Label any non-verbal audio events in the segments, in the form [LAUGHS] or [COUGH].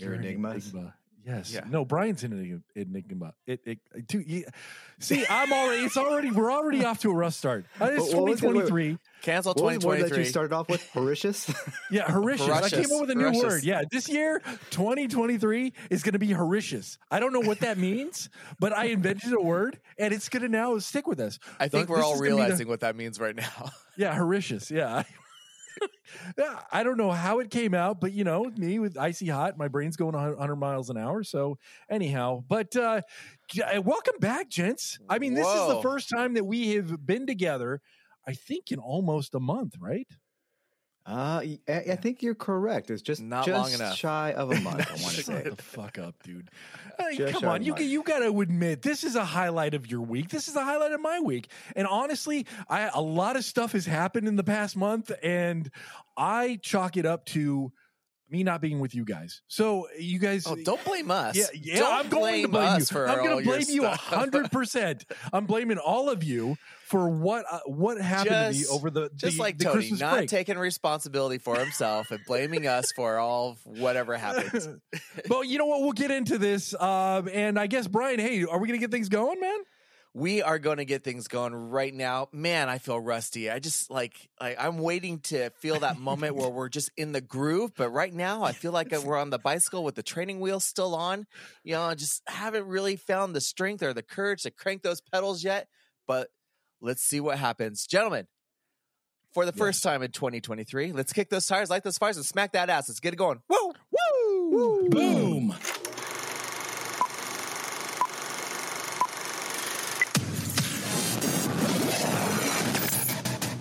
Your enigmas? enigma. Yes. Yeah. No, Brian's an enigma-. It, it, dude, you- see, [LAUGHS] I'm already. It's already. We're already off to a rough start. Uh, It's What- what was the- 2023. Cancel What was the word that you started off with? Horricious? [LAUGHS] Yeah, horricious. I came up with a new word. Yeah, this year, 2023 is going to be horricious. I don't know what that [LAUGHS] means, but I invented a word, and it's going to now stick with us. I think Th- we're all is the- realizing what that means right now. Yeah, horricious. Yeah. Yeah. I don't know how it came out, but you know, me with icy hot, my brain's going 100 miles an hour. So, anyhow, but uh, uh, welcome back, gents. I mean, this is the first time that we have been together, I think, in almost a month, right? Uh, y- I, I think you're correct. It's just Not just long enough. shy of a [LAUGHS] month. I want to Shut say. the fuck up, dude. [LAUGHS] Hey, Just come shy on, you mine. you got to admit this is a highlight of your week. This is a highlight of my week. And honestly, I a lot of stuff has happened in the past month, and I chalk it up to me not being with you guys. So you guys, Oh, don't blame us. yeah, yeah, Don't I'm going to blame us you. for I'm all going to your blame you stuff. [LAUGHS] hundred percent. I'm blaming all of you for what uh, what happened to me over the Just the, like the Tony, Christmas not break. taking responsibility for himself and blaming us for all of whatever happens. [LAUGHS] well, you know what? We'll get into this. Um, and I guess Brian, hey, are we going to get things going, man? we are going to get things going right now. Man, I feel rusty. I just like, like I'm waiting to feel that moment where we're just in the groove. But right now, I feel like we're on the bicycle with the training wheels still on. You know, I just haven't really found the strength or the courage to crank those pedals yet. But let's see what happens, gentlemen. For the first time in 2023, let's kick those tires, light those fires, and smack that ass. Let's get it going. Woo! Woo! Boom.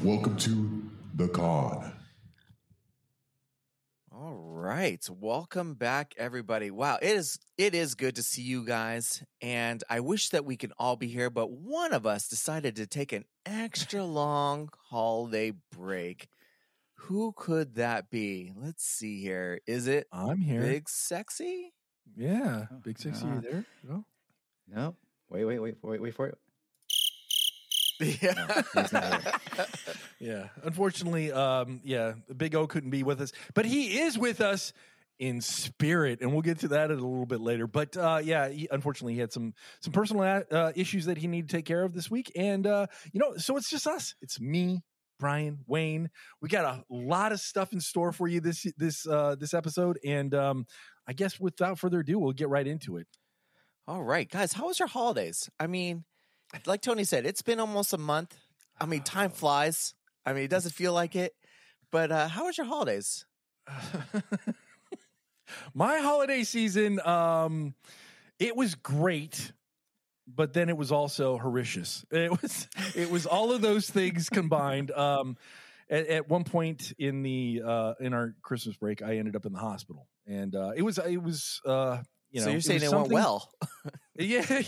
Welcome to the con. Right. Welcome back everybody. Wow, it is it is good to see you guys and I wish that we could all be here but one of us decided to take an extra long holiday break. Who could that be? Let's see here. Is it I'm here. Big Sexy? Yeah, big sexy. Uh, you there? No? No. Wait, wait, wait, wait, wait for it. [LAUGHS] Yeah. [LAUGHS] Yeah. Unfortunately, um, yeah, Big O couldn't be with us, but he is with us in spirit, and we'll get to that a little bit later. But uh, yeah, he, unfortunately, he had some some personal uh, issues that he needed to take care of this week, and uh, you know, so it's just us. It's me, Brian, Wayne. We got a lot of stuff in store for you this this uh, this episode, and um, I guess without further ado, we'll get right into it. All right, guys, how was your holidays? I mean, like Tony said, it's been almost a month. I mean, time flies. I mean, it doesn't feel like it. But uh, how was your holidays? [LAUGHS] My holiday season, um, it was great, but then it was also horricious. It was it was all of those things combined. Um, at, at one point in the uh, in our Christmas break, I ended up in the hospital, and uh, it was it was uh, you know. so you're saying was it went well? [LAUGHS] yeah.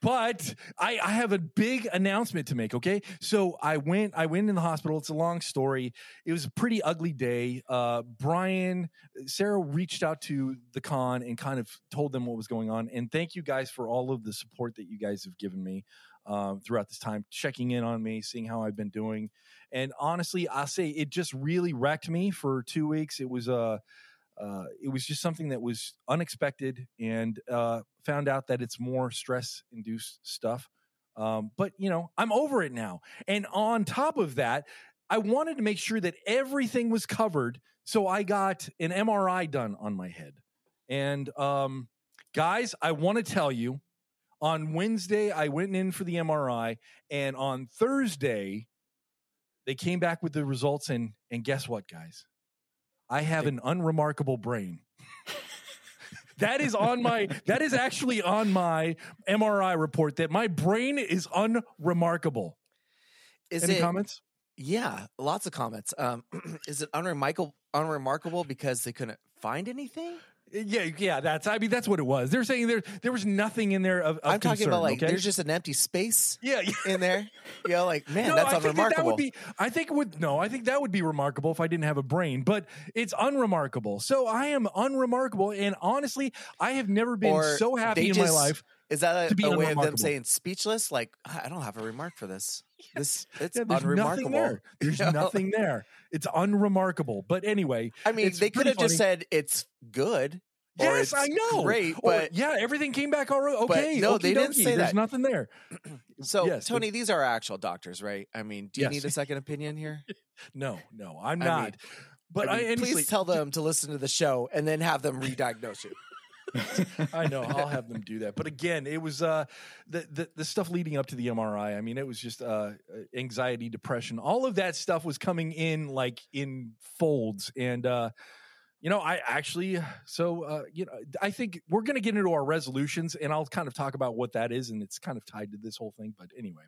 But I, I have a big announcement to make. Okay, so I went. I went in the hospital. It's a long story. It was a pretty ugly day. Uh, Brian, Sarah reached out to the con and kind of told them what was going on. And thank you guys for all of the support that you guys have given me um, throughout this time, checking in on me, seeing how I've been doing. And honestly, I'll say it just really wrecked me for two weeks. It was uh, uh, it was just something that was unexpected and uh, found out that it's more stress induced stuff. Um, but, you know, I'm over it now. And on top of that, I wanted to make sure that everything was covered. So I got an MRI done on my head. And um, guys, I want to tell you on Wednesday, I went in for the MRI. And on Thursday, they came back with the results. And, and guess what, guys? I have an unremarkable brain. [LAUGHS] that is on my that is actually on my MRI report that my brain is unremarkable. Is Any it? comments? Yeah, lots of comments. Um, [CLEARS THROAT] is it unremarkable? Unremarkable because they couldn't find anything? Yeah, yeah, that's I mean that's what it was. They're saying there there was nothing in there of, of I'm talking about like okay? there's just an empty space yeah, yeah. in there. You know, like man, no, that's I think that, that would be. I think it would. No, I think that would be remarkable if I didn't have a brain. But it's unremarkable. So I am unremarkable, and honestly, I have never been Or so happy in just- my life. Is that a, a way of them saying speechless? Like I I don't have a remark for this. [LAUGHS] This it's Yeah, there's nothing unremarkable. there. [LAUGHS] There's nothing there. It's unremarkable. But anyway, I mean, they could have just said it's good. or yes, I know. Great, Or, but yeah, everything came back all right. Okay, no, they didn't say There's that. nothing there. [CLEARS THROAT] so yes, but- Tony, these are actual doctors, right? I mean, do you Yes. need a second opinion here? [LAUGHS] No, no, I'm I not. mean- but I I, mean, honestly, please tell them to listen to the show and then have them re-diagnose you. [LAUGHS] I know I'll have them do that. But again, it was uh, the, the the stuff leading up to the MRI. I mean, it was just uh, anxiety, depression, all of that stuff was coming in like in folds. And uh, you know, I actually so uh, you know, I think we're going to get into our resolutions, and I'll kind of talk about what that is, and it's kind of tied to this whole thing. But anyway,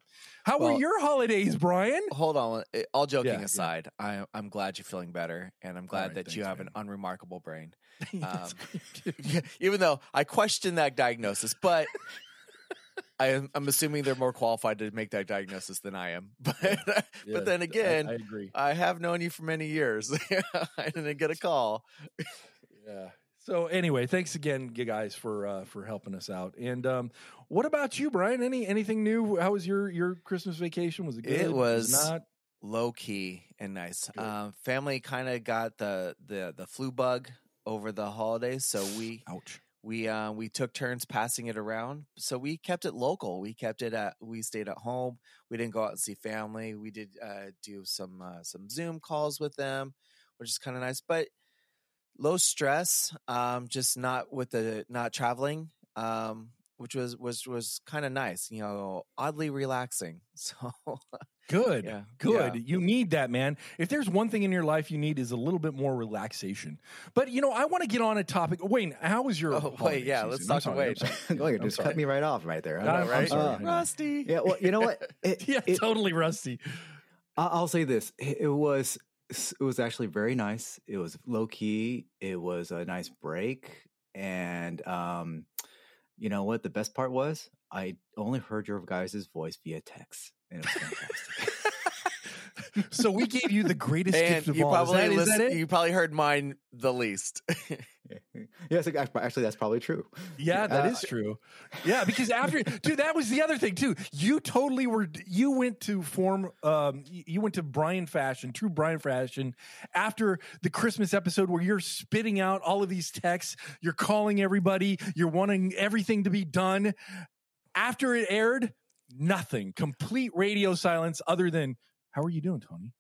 how were your holidays, Brian? Hold on. eh, All joking Yeah, yeah. aside, I, I'm glad you're feeling better, and I'm glad right, that you have man. an unremarkable brain. [LAUGHS] Yes. [LAUGHS] Even though I question that diagnosis, but [LAUGHS] I am, I'm assuming they're more qualified to make that diagnosis than I am. [LAUGHS] But Yeah, [LAUGHS] but then again, I, agree. I have known you for many years. [LAUGHS] I didn't get a call. Yeah. So anyway, thanks again, you guys, for uh, for helping us out. And um, what about you, Brian? Any anything new? How was your your Christmas vacation? Was it good? It was not. Low key and nice. Um, family kind of got the, the the flu bug over the holidays, so we Ouch. We uh, we took turns passing it around. So we kept it local. We kept it at. We stayed at home. We didn't go out and see family. We did uh, do some uh, some Zoom calls with them, which is kind of nice. But low stress. Um, just not with the not traveling. Um, which was was was kind of nice. You know, oddly relaxing. [LAUGHS] So Good. yeah, Good. yeah. You need that, man. If there's one thing in your life you need is a little bit more relaxation. But you know, I want to get on a topic. Wayne, how was your? Oh, wait, holiday yeah, season? let's I'm talk to sorry, I'm Wayne. sorry. Look, just sorry. cut me right off right there. I'm- I'm right? sorry. Uh, Rusty. yeah, well, you know what? [LAUGHS] It, Yeah, it- totally rusty. I- I'll say this: it it was it was actually very nice. It was low key. It was a nice break, and um, you know what? The best part was I only heard your guys' voice via text, and it was fantastic. [LAUGHS] So we gave you the greatest And gift of you all. Is probably that- is listen- that it? you probably heard mine the least. [LAUGHS] yes, actually, that's probably true. Yeah, that Uh, is true. Yeah, because after, dude, that was the other thing too. You totally were. You went to form. Um, you went to Brian fashion, true Brian fashion, after the Christmas episode where you're spitting out all of these texts. You're calling everybody. You're wanting everything to be done. After it aired, nothing. Complete radio silence. Other than, how are you doing, Tony?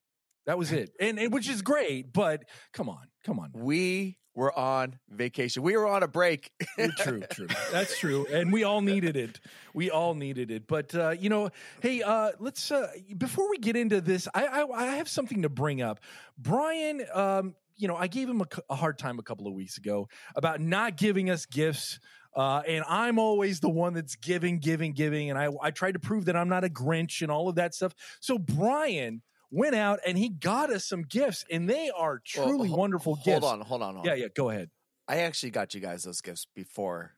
That was it, and, and which is great. But come on, come on. we were on vacation. We were on a break. true, true. That's true, and we all needed it. We all needed it. But uh, you know, hey, uh, let's uh, before we get into this, I, I I have something to bring up. Brian, um, you know, I gave him a hard time a couple of weeks ago about not giving us gifts. Uh, and I'm always the one that's giving, giving, giving. And I, I tried to prove that I'm not a Grinch and all of that stuff. So Brian went out and he got us some gifts, and they are Well, truly wonderful hold gifts. on, hold on, hold on. Yeah, yeah. Go ahead. I actually got you guys those gifts before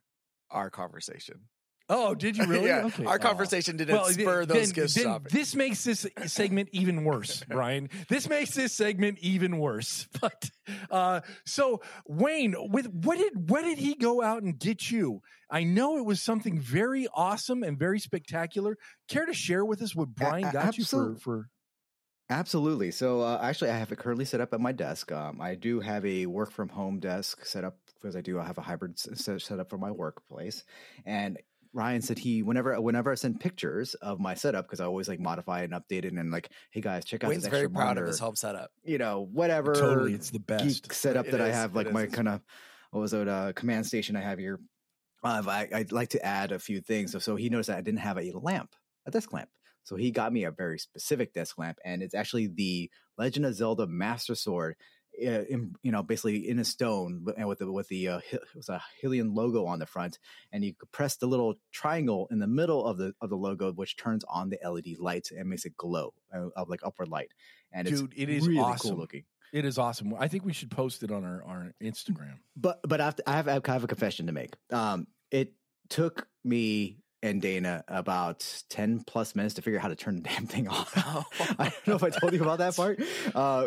our conversation. Oh, did you really? [LAUGHS] yeah, Okay. our Aw. conversation didn't th- spur those gifts then. This makes this segment even worse, [LAUGHS] Brian. This makes this segment even worse. [LAUGHS] But uh, so Wayne, with what did what did he go out and get you? I know it was something very awesome and very spectacular. Care to share with us what Brian a- got you for for? Absolutely. So uh, actually, I have it currently set up at my desk. Um, I do have a work from home desk set up because I do have a hybrid s- set, set up for my workplace. And Ryan said he whenever whenever I send pictures of my setup because I always like modify and update it and like, hey guys, check out Wayne's this very extra proud monitor. of his home setup. You know, whatever Totally, it's the best. geek setup It that I have, like is, my kind of what was it, uh, command station I have here. Uh, I, I'd like to add a few things. So, so he noticed that I didn't have a lamp, a desk lamp. So he got me a very specific desk lamp, and it's actually the Legend of Zelda Master Sword, in, you know, basically in a stone, and with the with the uh, it was a Hylian logo on the front, and you could press the little triangle in the middle of the of the logo, which turns on the LED lights and makes it glow uh, of like upward light, and Dude, it's it is really awesome. cool looking. It is awesome. I think we should post it on our, our Instagram. But but I have, to, I have I have a confession to make. Um, it took me and Dana about 10 plus minutes to figure out how to turn the [LAUGHS] damn thing off. [LAUGHS] I don't know if I [LAUGHS] told you about that part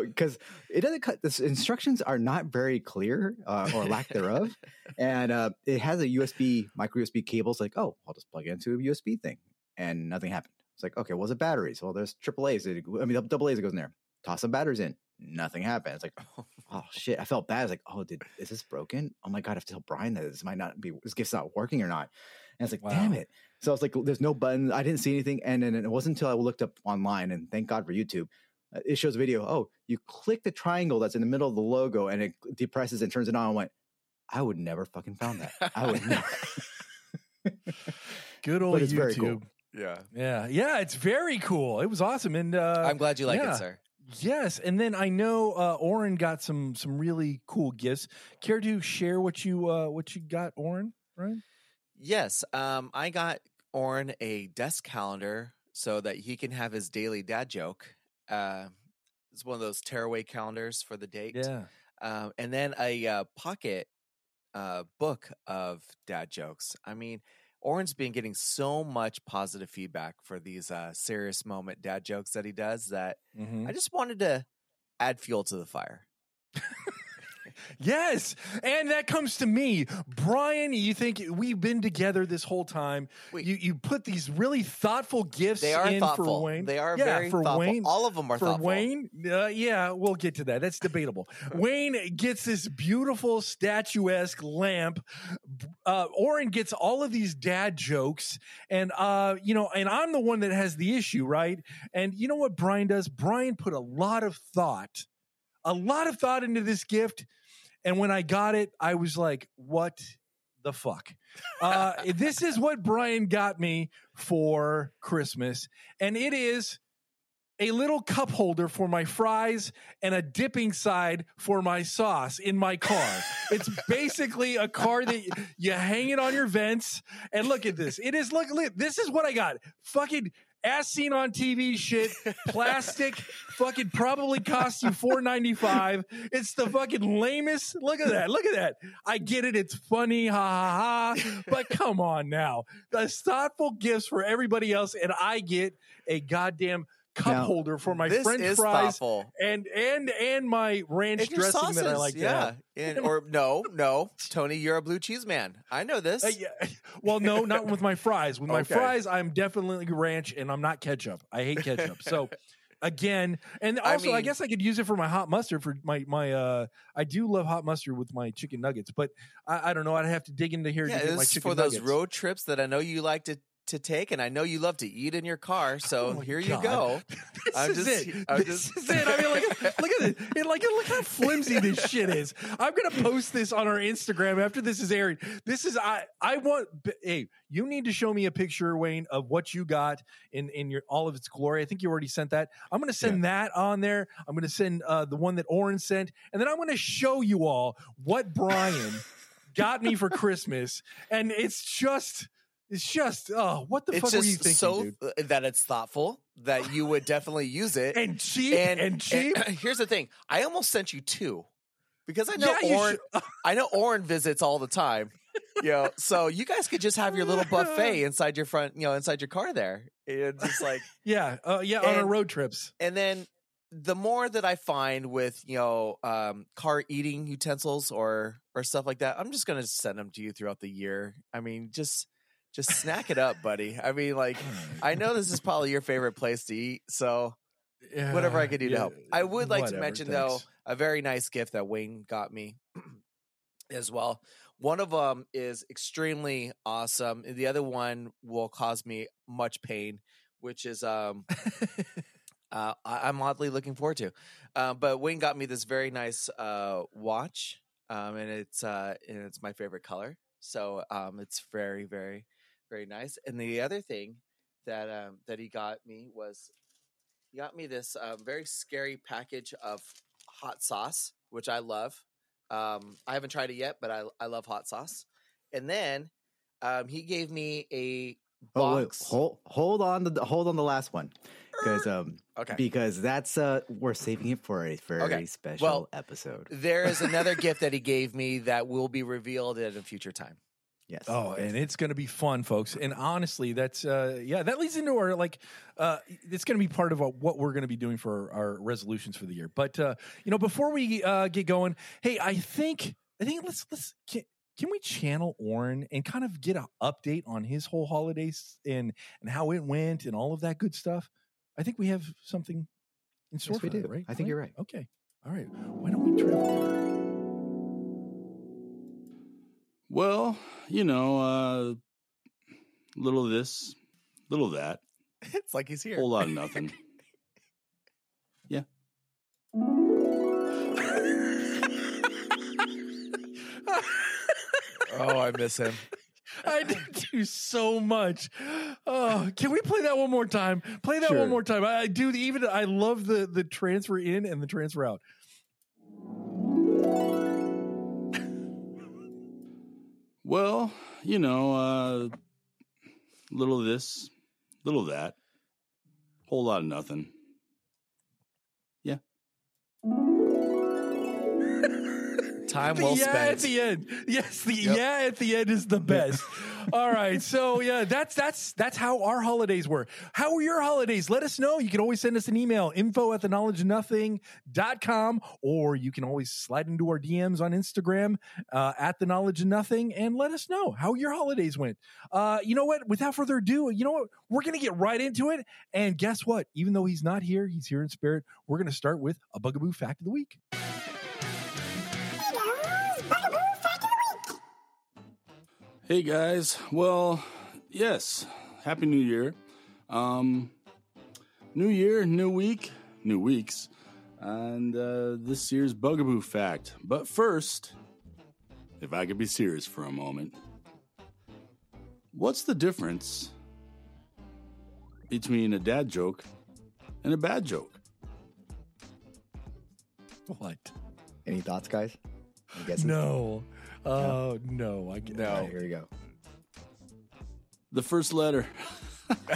because it doesn't cut. The instructions are not very clear uh, or lack thereof, and uh, it has a USB micro USB cable. It's like, oh, I'll just plug it into a USB thing, and nothing happened. It's like, okay, well, the batteries? Well, there's triple A's. I mean, double A's that goes in there. Toss some batteries in. Nothing happened. It's like, oh shit. I felt bad. It's like, oh, did is this broken? Oh my god, I have to tell Brian that this might not be this gift's not working or not. And it's like, wow. damn it. So I was like, there's no button. I didn't see anything. And then it wasn't until I looked up online, and thank God for YouTube, uh, it shows a video. Oh, you click the triangle that's in the middle of the logo, and it depresses and turns it on. I went, I would never fucking found that. I would never. [LAUGHS] Good old YouTube. Cool. Yeah. Yeah. Yeah. It's very cool. It was awesome. And uh, I'm glad you like yeah. it, sir. Yes, and then I know uh, Oren got some some really cool gifts. Care to share what you uh, what you got, Oren? Right? Yes, um, I got Oren a desk calendar so that he can have his daily dad joke. Uh, it's one of those tearaway calendars for the date. Yeah, um, and then a uh, pocket uh, book of dad jokes. I mean, Oren's been getting so much positive feedback for these uh, serious moment dad jokes that he does that mm-hmm. I just wanted to add fuel to the fire. Yes. And that comes to me. Brian, you think we've been together this whole time. Wait. You you put these really thoughtful gifts they are in thoughtful. for Wayne. They are yeah, very for thoughtful. Wayne. All of them are for thoughtful. Wayne. Uh, yeah, we'll get to that. That's debatable. [LAUGHS] Wayne gets this beautiful statuesque lamp. Uh, Oren gets all of these dad jokes, and uh, you know, and I'm the one that has the issue, right? And you know what Brian does? Brian put a lot of thought, a lot of thought into this gift and when I got it, I was like, what the fuck? Uh, [LAUGHS] this is what Brian got me for Christmas. And it is a little cup holder for my fries and a dipping side for my sauce in my car. [LAUGHS] it's basically a car that you hang it on your vents. And look at this. It is look, look this is what I got. Fucking as seen on TV shit, plastic, fucking probably cost you four ninety five. It's the fucking lamest. Look at that. Look at that. I get it. It's funny, ha ha ha. But come on now, the thoughtful gifts for everybody else, and I get a goddamn cup now, holder for my French fries thoughtful. and and and my ranch and dressing sauces, that I like. Yeah, and, [LAUGHS] or no, no, Tony, you're a blue cheese man. I know this. Uh, yeah. [LAUGHS] Well, no, not with my fries. With my fries, I'm definitely ranch, and I'm not ketchup. I hate ketchup. So. [LAUGHS] Again, and also, I, mean, I, guess I could use it for my hot mustard. For my my, uh, I do love hot mustard with my chicken nuggets, but I, I don't know. I'd have to dig into here yeah, to get my chicken for nuggets. those road trips that I know you like to to take, and I know you love to eat in your car. So oh here God. you go. [LAUGHS] this I'm is just, it. I'm this just... is it. I mean, like, look at it. Like, look how flimsy this shit is. I'm gonna post this on our Instagram after this is aired. This is I. I want. Hey, you need to show me a picture, Wayne, of what you got in in your all of its glory. I think you already sent that. I'm gonna send yeah. that on there. I'm gonna send uh, the one that Oren sent, and then I'm gonna show you all what Brian. [LAUGHS] got me for Christmas, and it's just it's just oh, what the it's fuck were you thinking, so dude? that it's thoughtful that you would definitely use it and cheap and, and cheap. And, [CLEARS THROAT] here's the thing: I almost sent you two because I know yeah, Oren. [LAUGHS] I know Oren visits all the time. You know, so you guys could just have your little buffet [LAUGHS] inside your front, you know, inside your car there. It's just like yeah, uh, yeah, and, on our road trips. And then the more that I find with you know um, car eating utensils or or stuff like that, I'm just gonna send them to you throughout the year. I mean, just just snack it up, buddy. I mean, like, I know this is probably your favorite place to eat, so yeah, whatever I could do yeah, to help. I would like whatever, to mention thanks. though a very nice gift that Wayne got me [CLEARS THROAT] as well. One of them is extremely awesome. The other one will cause me much pain, which is um [LAUGHS] uh, I- am oddly looking forward to. Uh, but Wayne got me this very nice uh, watch, um, and it's uh, and it's my favorite color. So um, it's very very very nice. And the other thing that um, that he got me was he got me this um, very scary package of hot sauce, which I love. Um, I haven't tried it yet, but I I love hot sauce. And then um, he gave me a box. Oh, hold hold on the hold on the last one because um okay because that's uh we're saving it for a very okay. special well, episode. There is another [LAUGHS] gift that he gave me that will be revealed at a future time. Yes. Oh, and it's going to be fun, folks. And honestly, that's uh yeah, that leads into our like uh it's going to be part of what we're going to be doing for our resolutions for the year. But uh you know, before we uh get going, hey, I think I think let's let's can, can we channel Oren and kind of get an update on his whole holidays and and how it went and all of that good stuff? I think we have something in store Yes, we for that, do. right? I think you're right. Okay. All right. Why don't we travel? Well, you know, uh, little of this, little of that, [LAUGHS] It's like he's here. whole lot of [LAUGHS] nothing. yeah. Oh, I miss him. [LAUGHS] I did do so much. Oh, can we play that one more time? Play that Sure. one more time. I, I do even. I love the the transfer in and the transfer out. Well, you know, uh, little of this, little of that, whole lot of nothing. Yeah. Time The well yeah at the end. Yes, the Yep. yeah at the end is the best. All right, so yeah, that's that's that's how our holidays were. How were your holidays? Let us know. You can always send us an email, info at the knowledge of nothing.com, or you can always slide into our DMs on Instagram uh, at the knowledge of nothing and let us know how your holidays went. Uh, you know what? Without further ado, you know what? We're gonna get right into it. And guess what? Even though he's not here, he's here in spirit. We're gonna start with a bugaboo fact of the week. Hey guys. Well, yes. Happy New Year. Um, new year, new week, new weeks, and uh, this year's bugaboo fact. But first, if I could be serious for a moment, what's the difference between a dad joke and a bad joke? What? Any thoughts, guys? I'm guessing. No. Oh no, I get No. All right, here we go. The first letter. [LAUGHS] [LAUGHS]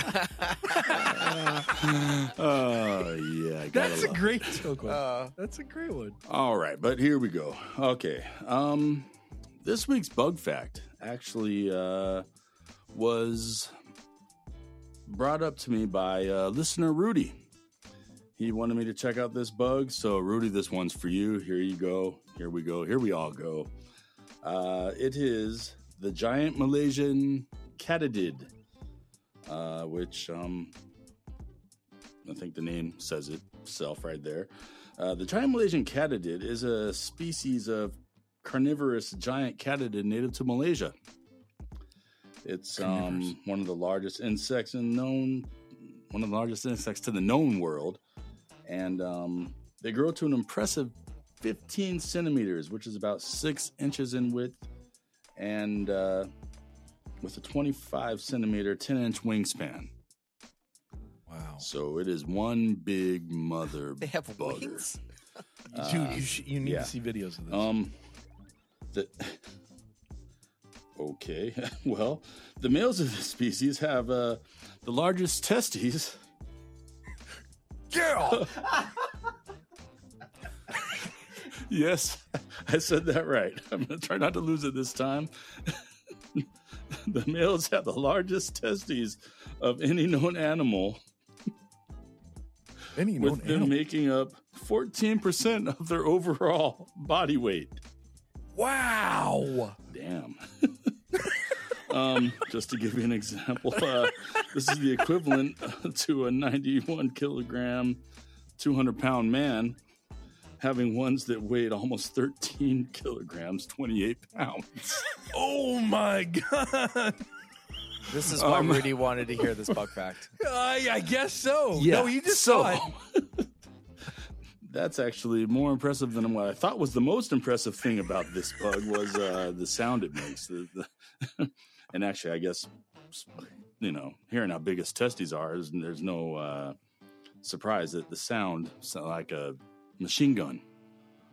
oh yeah, I gotta That's a love- great joke. one. Uh, That's a great one. All right, but here we go. Okay. Um this week's bug fact actually uh was brought up to me by uh listener Rudy. He wanted me to check out this bug, so Rudy, this one's for you. Here you go. Here we go. Here we all go. Uh it is the giant Malaysian katydid. Uh which um I think the name says it itself right there. Uh, the giant Malaysian katydid is a species of carnivorous giant katydid native to Malaysia. It's um, one of the largest insects in known, one of the largest insects to the known world, and um, they grow to an impressive 15 centimeters, which is about six inches in width, and uh, with a 25 centimeter, 10 inch wingspan. Wow, So it is one big mother. they have bugger. wings. [LAUGHS] dude, you sh- you need yeah. to see videos of this. Um, the [LAUGHS] okay, [LAUGHS] well, the males of this species have uh, the largest testes. yeah, Yes, [LAUGHS] I said that right. [LAUGHS] I'm gonna try not to lose it this time. [LAUGHS] the males have the largest testes of any known animal, any known with them animal. making up 14% of their overall body weight. Wow, Damn. um, just to give you an example, uh, this is the equivalent to a 91 kilogram, 200 pound man having ones that weighed almost 13 [LAUGHS] kilograms, 28 pounds. oh my god, This is why Um, Rudy wanted to hear this bug fact. [LAUGHS] I, I guess so. no, you just so. saw it. [LAUGHS] That's actually more impressive than what I thought was the most impressive thing about this bug was uh, the sound it makes. The, the and actually, I guess you know, hearing how big his testes are, there's, there's no uh, surprise that the sound sound like a machine gun.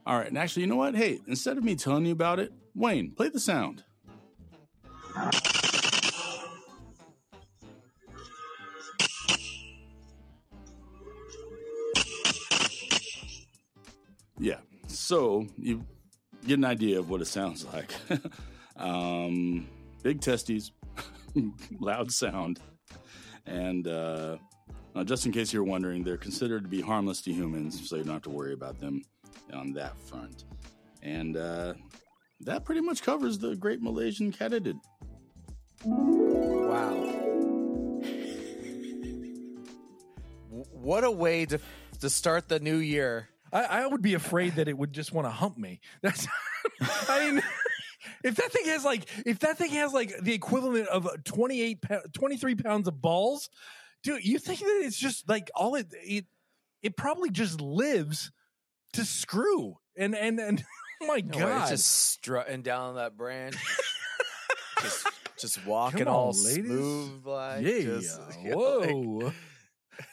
All right, and actually, you know what? Hey, instead of me telling you about it, Wayne, play the sound. Yeah. So you get an idea of what it sounds like. [LAUGHS] um, big testes, [LAUGHS] loud sound, and uh, now just in case you're wondering, they're considered to be harmless to humans, so you don't have to worry about them on that front. And uh, that pretty much covers the Great Malaysian Katydid. Wow. What a way to to start the new year. I, I would be afraid that it would just want to hump me. That's, [LAUGHS] I mean, if that thing has like, if that thing has like the equivalent of 28, 23 pounds of balls, dude, you think that it's just like all it, it, it probably just lives to screw. And, and, and, [LAUGHS] oh my No way, God. it's just strutting down that branch. [LAUGHS] just just walking Come all ladies. smooth like yeah. just, you [LAUGHS] know, like- Whoa.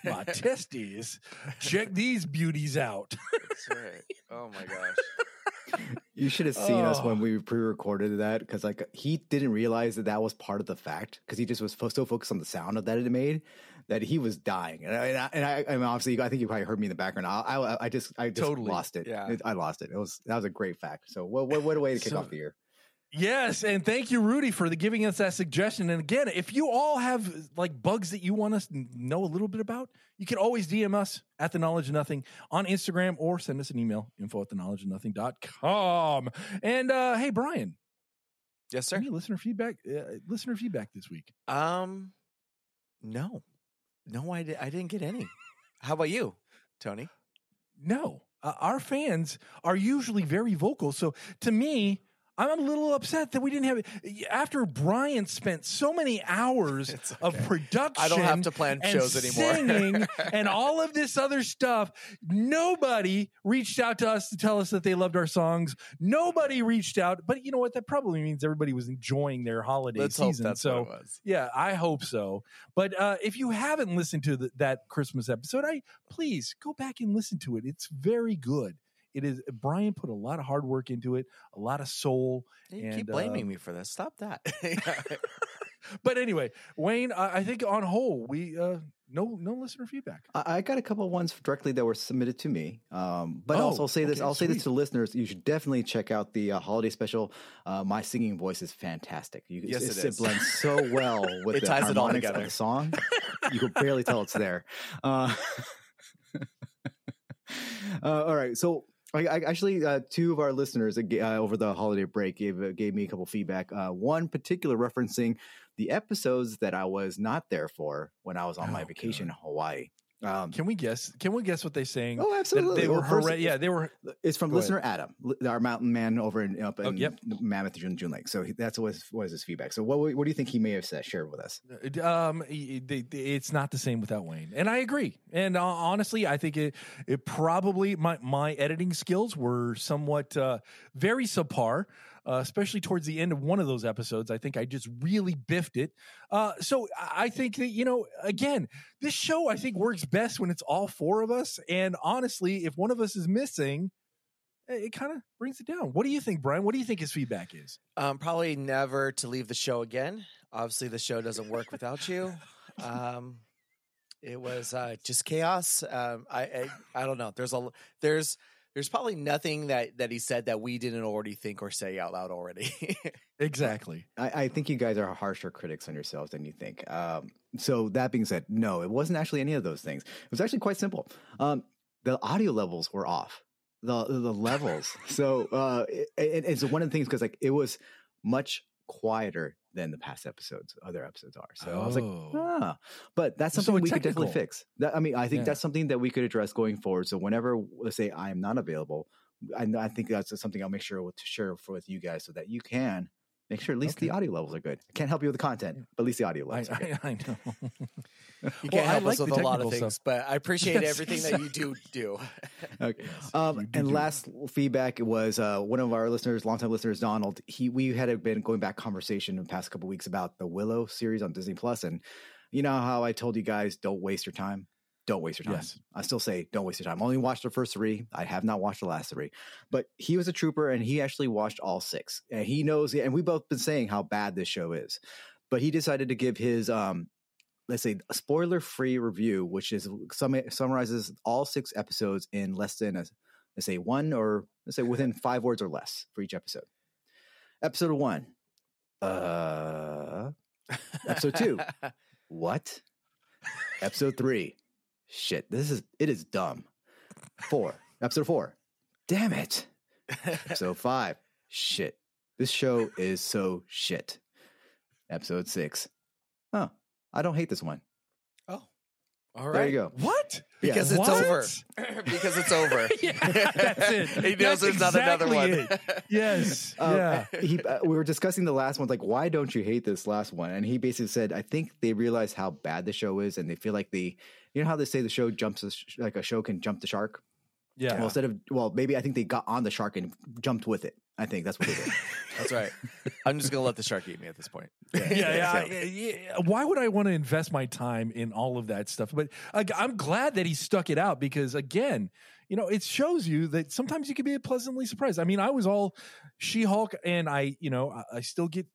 my testes. Check these beauties out. that's right. Oh my gosh. You should have seen us Oh. when ah. we pre-recorded that because like he didn't realize that that was part of the fact because he just was fo- so focused on the sound of that it made that he was dying. And I, and I, and I, I mean, obviously, I think you probably heard me in the background. I, I, I just, I just Totally. lost it. Yeah. I lost it. It was that was a great fact. So what, what, what a way to kick So- off the year. Yes, and thank you, Rudy, for the giving us that suggestion. And again, if you all have like bugs that you want us to know a little bit about, you can always DM us at the knowledge of nothing on Instagram or send us an email, info at the knowledge of nothing.com. And uh hey Brian, Yes, sir. any listener feedback uh, listener feedback this week? Um no. No, I, di- I didn't get any. How about you, Tony? No. Uh, our fans are usually very vocal. So to me, I'm a little upset that we didn't have it. After Brian spent so many hours [LAUGHS] It's of production. I don't have to plan and shows anymore. singing [LAUGHS] and all of this other stuff. Nobody reached out to us to tell us that they loved our songs. Nobody reached out, but you know what? That probably means everybody was enjoying their holiday Let's season. that's so what it was. yeah, I hope so. But uh, if you haven't listened to the, that Christmas episode, I please go back and listen to it. It's very good. It is Brian put a lot of hard work into it, a lot of soul. You And, keep blaming uh, me for this. Stop that. [LAUGHS] [LAUGHS] But anyway, Wayne, I, I think on whole, we uh, no no listener feedback. I, I got a couple of ones directly that were submitted to me. Um, but Oh, also I'll say this, okay, I'll say this to listeners. You should definitely check out the uh, holiday special. Uh, my singing voice is fantastic. You, Yes, it's- it is. blends so well [LAUGHS] with It the ties it all harmonics of together. the song. you can barely tell it's there. Uh, uh, all right, so I, I actually uh, two of our listeners uh, over the holiday break gave uh, gave me a couple feedback. Uh, one particular referencing the episodes that I was not there for when I was on my Oh, vacation in Hawaii. Um, Can we guess? Can we guess what they're saying? oh, That absolutely. they were Well, first- Yeah, they were. It's from Go ahead. listener Adam, our mountain man over in up in Oh, yep. Mammoth June, June Lake. So he, that's what his, what is his feedback. So what what do you think he may have said, shared with us? Um, they- they- it's not the same without Wayne, and I agree. And uh, honestly, I think it it probably my my editing skills were somewhat uh, very subpar, uh, especially towards the end of one of those episodes. I think I just really biffed it. Uh, so I think that you know, again, this show I think works best when it's all four of us. And honestly, if one of us is missing. It kind of brings it down. What do you think, Brian? What do you think his feedback is? um, probably never to leave the show again. Obviously, the show doesn't work without you. [LAUGHS] Um, it was uh, just chaos. Um, I, I I don't know. There's a there's there's probably nothing that that he said that we didn't already think or say out loud already. [LAUGHS] Exactly. I, I think you guys are harsher critics on yourselves than you think. Um, so that being said, no, it wasn't actually any of those things. It was actually quite simple. Um, the audio levels were off. The the levels. [LAUGHS] so uh, it, it- it's one of the things because like it was much quieter than the past episodes, other episodes are. So I was like, Oh. ah, but that's So something we could definitely fix. That, I mean, I think Yeah. that's something that we could address going forward. So whenever let's say I am not available, I, I think that's something I'll make sure to share for with you guys so that you can make sure at least the audio levels are good. I can't help you with the content, but at least the audio I, levels are good. I, I know. [LAUGHS] You can't I help like us with a lot of things, stuff. but I appreciate Yes. everything that you do do. [LAUGHS] Okay. Yes, Um, you do and do. last feedback was uh, one of our listeners, longtime listeners, Donald. He we had a been going back conversation in the past couple weeks about the Willow series on Disney Plus, and you know how I told you guys don't waste your time. Don't waste your time. Yes. I still say don't waste your time. Only watched the first three. I have not watched the last three. But he was a trooper, and he actually watched all six. And he knows. And we both been saying how bad this show is, but he decided to give his um let's say a spoiler free review which is sum- summarizes all six episodes in less than a let's say one or let's say within five words or less for each episode episode one Uh, episode two. [LAUGHS] What? Episode three. Shit, this is it is dumb. Four. [LAUGHS] Episode four. Damn it. [LAUGHS] Episode five. Shit. This show is so shit. Episode six. Oh, I don't hate this one. All right. There you go. What? Because Yeah. it's What? over. [LAUGHS] because it's over. [LAUGHS] Yeah, that's it. [LAUGHS] he knows That's there's not another exactly one. it. Yes. Uh, yeah. he, uh, we were discussing the last one, like, why don't you hate this last one? And he basically said, I think they realize how bad the show is, and they feel like the, you know how they say the show jumps, the sh- like a show can jump the shark. Yeah. Well, instead of, well, maybe I think they got on the shark and jumped with it. I think that's what they did. [LAUGHS] That's right. I'm just gonna let the shark eat me at this point. yeah, yeah, So- I- yeah. Why would I want to invest my time in all of that stuff? But I, I'm glad that he stuck it out because, again, you know, it shows you that sometimes you can be pleasantly surprised. I mean, I was all She-Hulk, and I, you know, I, I still get.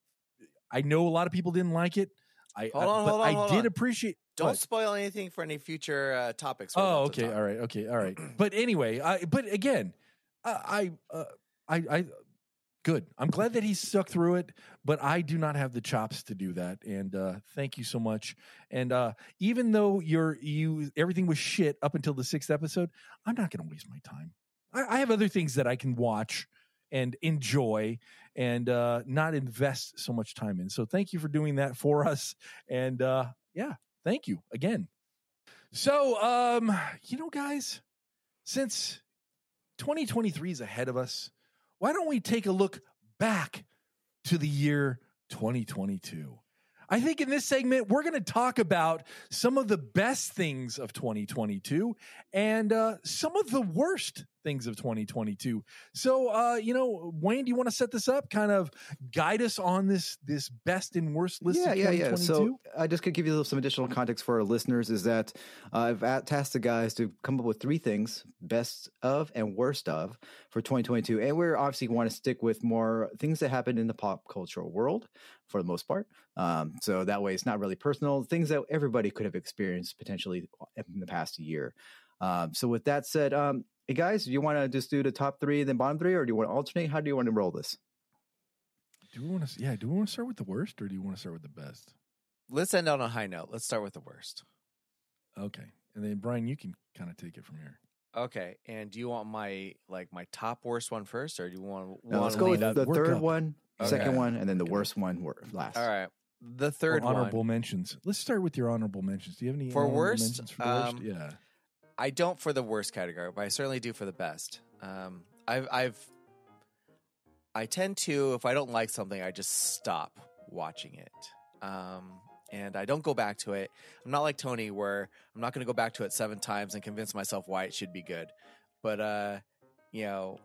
I know a lot of people didn't like it. I, Hold on, but hold on, I hold did on. appreciate. Don't what? spoil anything for any future uh, topics. Oh, to okay, talk. all right, okay, all right. [CLEARS THROAT] But anyway, I but again, I I uh, I, I good. I'm glad that he stuck through it, but I do not have the chops to do that. And uh thank you so much. And uh even though you're you everything was shit up until the sixth episode, I'm not going to waste my time. I, I have other things that I can watch and enjoy and uh not invest so much time in. So thank you for doing that for us. And uh yeah, thank you again. So, um, you know, guys, since 2023 is ahead of us, why don't we take a look back to the year 2022? I think in this segment, we're going to talk about some of the best things of 2022 and uh, some of the worst things of 2022. So, uh, you know, Wayne, do you want to set this up? Kind of guide us on this this best and worst list yeah, of yeah, yeah. 2022? So I just could give you some additional context for our listeners is that uh, I've at- tasked the guys to come up with three things, best of and worst of for 2022. And we're obviously want to stick with more things that happened in the pop cultural world for the most part. Um, so that way it's not really personal, things that everybody could have experienced potentially in the past year. Um, so with that said, um, hey guys, do you want to just do the top three, then bottom three, or do you want to alternate? How do you want to roll this? Do we want to? Yeah. Do we want to start with the worst, or do you want to start with the best? Let's end on a high note. Let's start with the worst. Okay, and then Brian, you can kind of take it from here. Okay, and do you want my like my top worst one first, or do you want? No, want let's to go with the Work third up. one, second Okay. one, and then the worst one last. All right, the Or third honorable one. mentions. Let's start with your honorable mentions. Do you have any For worst, mentions for the worst? um, Yeah. I don't for the worst category, but I certainly do for the best. Um, I've, I've, I tend to, if I don't like something, I just stop watching it. Um, and I don't go back to it. I'm not like Tony, where I'm not going to go back to it seven times and convince myself why it should be good. But, uh, you know,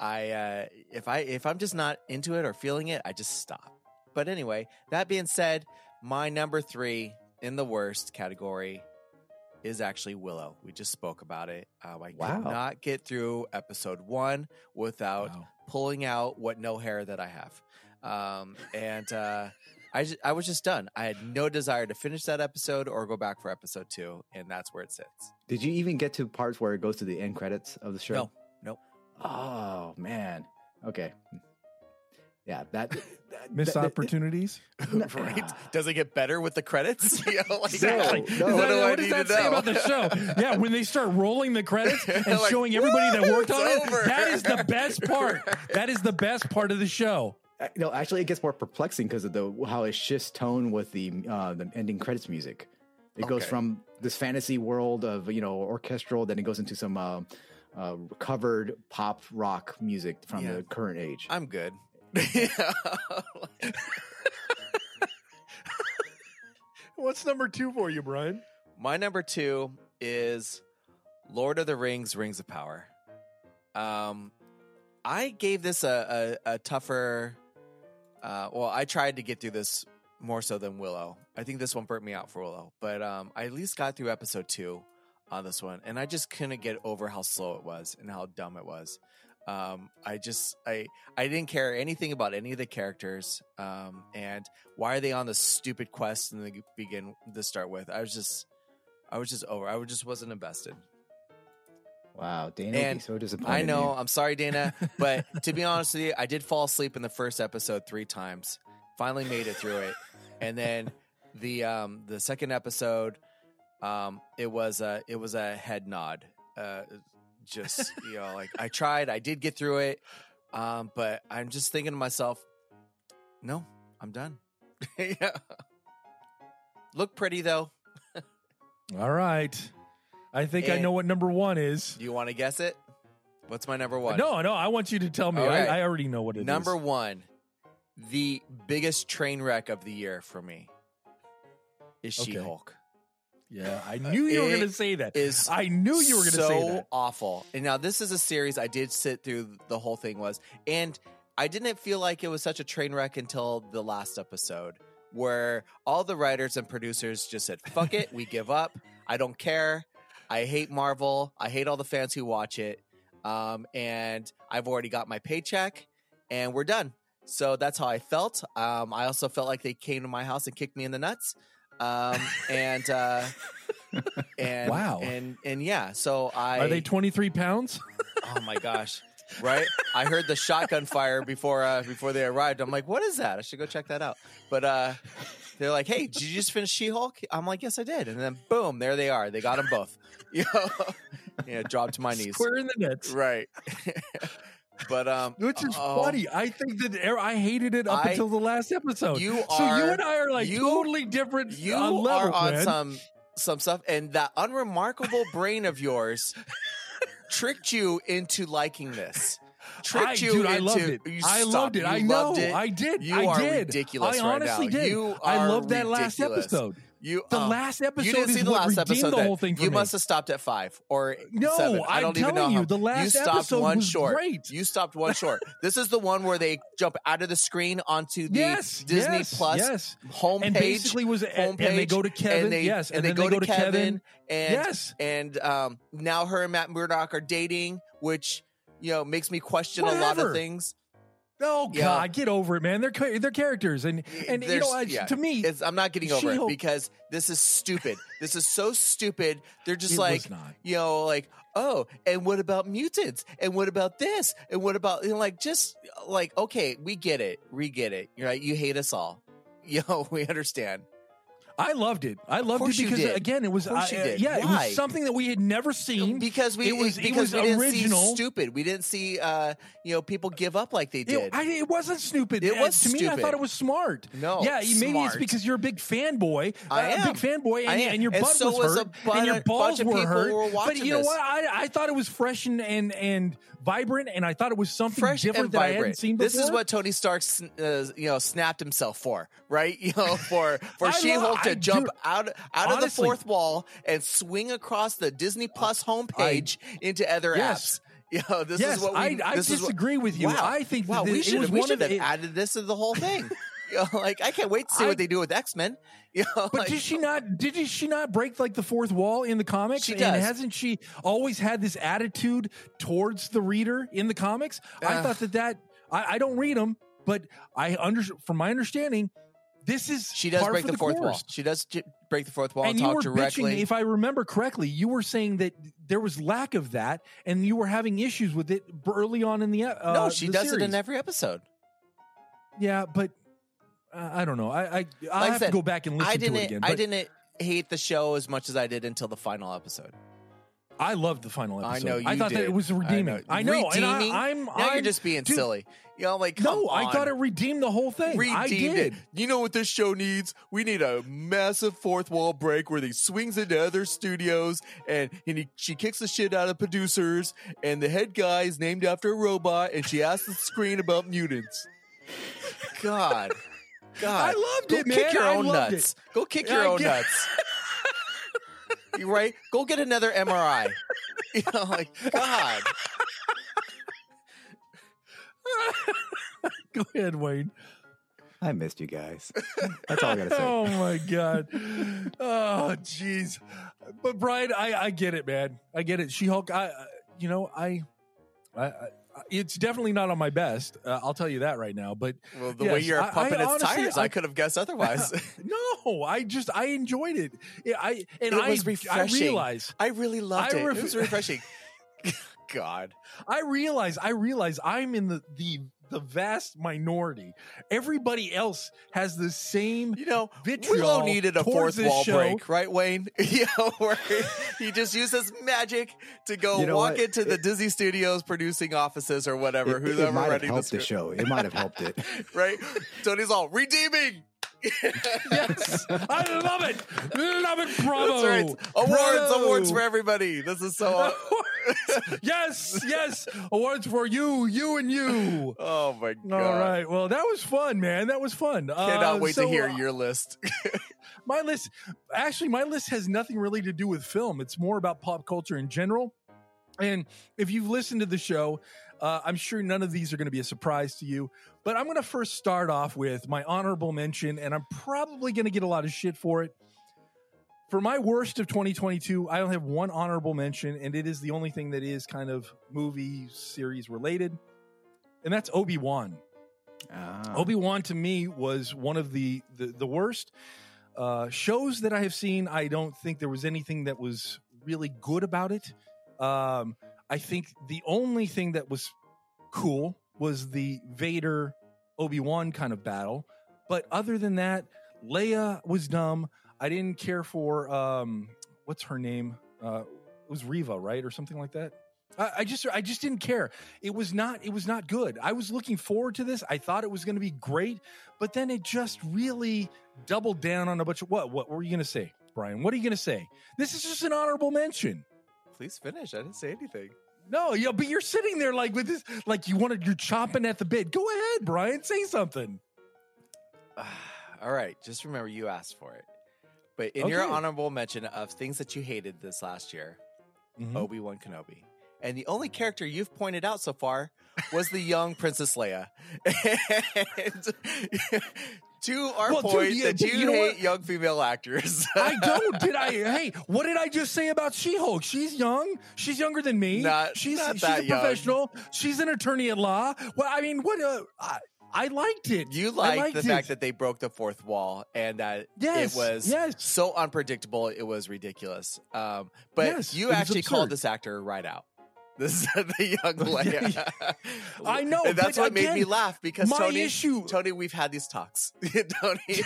I, uh, if I, if I'm just not into it or feeling it, I just stop. But anyway, that being said, my number three in the worst category is actually Willow. We just spoke about it. Um, I Wow. could not get through episode one without Wow. pulling out what no hair that I have. Um, and uh, I, ju- I was just done. I had no desire to finish that episode or go back for episode two, and that's where it sits. Did you even get to parts where it goes to the end credits of the show? No, nope. Oh man. Okay. Yeah, that, [LAUGHS] that Missed that- opportunities. [LAUGHS] right? Does it get better with the credits? [LAUGHS] You know, like, Exactly. Is No. What that- do I what does need that say know? about the show? Yeah, when they start rolling the credits and Like, showing everybody that worked on it's it, that is the best part. That is the best part of the show. Uh, No, actually, it gets more perplexing because of the how it shifts tone with the uh, the ending credits music. It goes from this fantasy world of you know orchestral, then it goes into some uh, uh, covered pop rock music from Yeah. the current age. I'm good. [LAUGHS] What's number two for you, Brian? My number two is Lord of the Rings: Rings of Power. Um, I gave this a a, a tougher. Uh, well, I tried to get through this more so than Willow. I think this one burnt me out for Willow, but um, I at least got through episode two on this one, and I just couldn't get over how slow it was and how dumb it was. Um, I just I I didn't care anything about any of the characters. Um, and why are they on this stupid quest in the begin to start with? I was just I was just over. I just wasn't invested. Wow, Dana And so disappointed. I know. I'm sorry, Dana, but [LAUGHS] to be honest with you, I did fall asleep in the first episode three times. Finally made it through it, and then the um the second episode, um it was a it was a head nod. Uh, just you know, like I tried, I did get through it, um, but I'm just thinking to myself, no, I'm done. [LAUGHS] yeah. Look pretty though. All right. I think I know what number one is. Do you want to guess it? What's my number one? No, no, I want you to tell me. Right. I, I already know what it is. Number one, the biggest train wreck of the year for me is Okay. She Hulk. Yeah, I knew you were going to say that. Is I knew you were going to so say that. awful. And now this is a series I did sit through the whole thing was, and I didn't feel like it was such a train wreck until the last episode, where all the writers and producers just said, "Fuck it, we give up. I don't care. I hate Marvel. I hate all the fans who watch it. Um, and I've already got my paycheck, and we're done." So that's how I felt. Um, I also felt like they came to my house and kicked me in the nuts. Um, and uh, [LAUGHS] and Wow. and and yeah. So I Are they 23 pounds? [LAUGHS] Oh my gosh. Right? I heard the shotgun fire before uh before they arrived. I'm like, what is that? I should go check that out. But uh they're like, hey, did you just finish She-Hulk? I'm like, yes, I did. And then boom, there they are. They got them both. [LAUGHS] You know, yeah, dropped to my knees. Square in the nuts. Right. But um Which is oh, funny. I think that er- I hated it up I- until the last episode. You are, so you and I are like you- totally different. You uh, level, are on man. some some stuff, and that unremarkable brain of yours [LAUGHS] tricked you into liking this. Tricked I, you dude, I loved it. I loved it. I know. loved it. I did. You I are did. ridiculous I right honestly now. did. You I loved that last episode. You The uh, last episode you didn't is see the what last redeemed episode. the whole thing you me. must have stopped at five or No, seven. I I'm don't even know you, how. the last you stopped episode one was short. great. You stopped one short. This is the one where they jump out of the screen onto the yes, Disney yes, Plus yes. homepage. and basically was and, homepage, and they go to Kevin. and they, yes, and, they, then go, they to, Kevin, and yes, and um, now her and Matt Murdock are dating, which you know makes me question a lot of things. Oh Yeah. god, get over it, man. They're they're characters, and and you know, I- yeah, to me, It's, I'm not getting over it because this is stupid. this is so stupid. They're just it like you know, like, oh, and what about mutants? And what about this? And what about you know, like just like okay, we get it, we get it. You're right. You hate us all. [LAUGHS] You know, we understand. I loved it. I loved it because again, it was Of course I- you uh, yeah, it was something that we had never seen. Because we It was- it because was we didn't original. see stupid. We didn't see uh you know people give up like they did. It, I, it wasn't stupid. It Uh, was to me. I thought it was smart. No, yeah, maybe it's because you're a big fanboy. I uh, am. a big fanboy, and, and your And butt so was hurt, and your balls were hurt. were but you know this. what? I, I thought it was fresh and and, and vibrant, and I thought it was something fresh different that I hadn't seen before. This is what Tony Stark, uh, you know, snapped himself for, right? [LAUGHS] You know, for for She Hulk to I- jump dude, out out of the fourth wall and swing across the Disney Plus homepage into other Yes. apps. [LAUGHS] You know, this yes, is what we. I, I this is what- disagree with you. Wow. I think wow, that we it should was we one should of have the, added this to the whole thing. [LAUGHS] [LAUGHS] you know, like I can't wait to see I- what they do with X Men. [LAUGHS] You know, But like, did she not? Did she not break like the fourth wall in the comics? She And does. hasn't she always had this attitude towards the reader in the comics? I Uh. thought that that I, I don't read them, but I under from my understanding, this is She does break for the fourth course. wall. She does j- break the fourth wall and, And you talk were directly. bitching, if I remember correctly, you were saying that there was lack of that, and you were having issues with it early on in the uh, no, she the does it in every episode. Yeah, but uh, I don't know. I I Like have said, to go back and listen I to didn't. it again. I didn't hate the show as much as I did until the final episode. I loved the final episode. I know you I thought did. that it was redeeming. I know. Redeeming? And I, am Now I'm, you're just being dude, silly. You know, like No, I thought it redeemed the whole thing. I redeemed did. it. You know what this show needs? We need a massive fourth wall break where he swings into other studios and, and he, she kicks the shit out of producers and the head guy is named after a robot and she asks the screen about mutants. God. God. I loved Go it, kick your I own nuts. it. Go kick your I own get- nuts. [LAUGHS] You right? Go get another MRI. [LAUGHS] You know, like God. Go ahead, Wayne. I missed you guys. That's all I gotta say. [LAUGHS] Oh my god. Oh jeez. But Brian, I I get it, man. I get it. She Hulk. I, I you know I, I, I it's definitely not on my best. Uh, I'll tell you that right now. But Well, the Yes, way you're I- I pumping its honestly- tires, I, I- could have guessed otherwise. [LAUGHS] no, I just I enjoyed it. I and It I was I refreshing. realize I really loved I it. ref- it was refreshing. [LAUGHS] God. I realize I realize I'm in the the the vast minority. Everybody else has the same You know, vitriol Willow needed a fourth wall show. break, right, Wayne? [LAUGHS] you know, he just uses magic to go You know walk what? into the It- Disney Studios producing offices or whatever. It, who's it ever might have writing the the show. It [LAUGHS] might have helped it. right? Tony's all redeeming. [LAUGHS] Yes, I love it. Love it. Bravo. That's right. Awards, Bravo. awards for everybody. This is so. [LAUGHS] yes, yes. Awards for you, you, and you. oh my god! All right. Well, that was fun, man. That was fun. Cannot Uh, wait so, to hear uh, your list. [LAUGHS] my list. Actually, my list has nothing really to do with film. It's more about pop culture in general. And if you've listened to the show, uh, I'm sure none of these are going to be a surprise to you. But I'm going to first start off with my honorable mention, and I'm probably going to get a lot of shit for it. For my worst of 2022, I only have one honorable mention, and it is the only thing that is kind of movie series related, and that's Obi Wan. Ah. Obi Wan to me was one of the the, the worst uh, shows that I have seen. I don't think there was anything that was really good about it. Um, I think the only thing that was cool was the Vader Obi Wan kind of battle, but other than that, Leia was dumb. I didn't care for um, what's her name? Uh, it was Reva, right, or something like that. I, I just I just didn't care. It was not it was not good. I was looking forward to this. I thought it was going to be great, but then it just really doubled down on a bunch of what what were you going to say, Brian? What are you going to say? This is just an honorable mention. Please finish. I didn't say anything. No, yeah, but you're sitting there like with this, like you wanted, you're chomping at the bit. Go ahead, Brian, say something. [SIGHS] All right, just remember you asked for it. But in your honorable mention of things that you hated this last year, Mhm. Obi Wan Kenobi. And the only character you've pointed out so far was the young Princess Leia. And to our Well, dude, point yeah, that you, you hate young female actors. [LAUGHS] I don't. [LAUGHS] Did I? Hey, what did I just say about She-Hulk? She's young. She's younger than me. Not- she's not she's that a young. professional. She's an attorney at law. Well, I mean, what? Uh, I, I liked it. You I liked the it. fact that they broke the fourth wall and that Yes, it was yes. so unpredictable, it was ridiculous. Um, but Yes, you actually called this actor right out. [LAUGHS] This is [LAUGHS] the young [LAUGHS] Leia. I know, And that's what made me laugh because my Tony, issue- Tony, we've had these talks. Tony,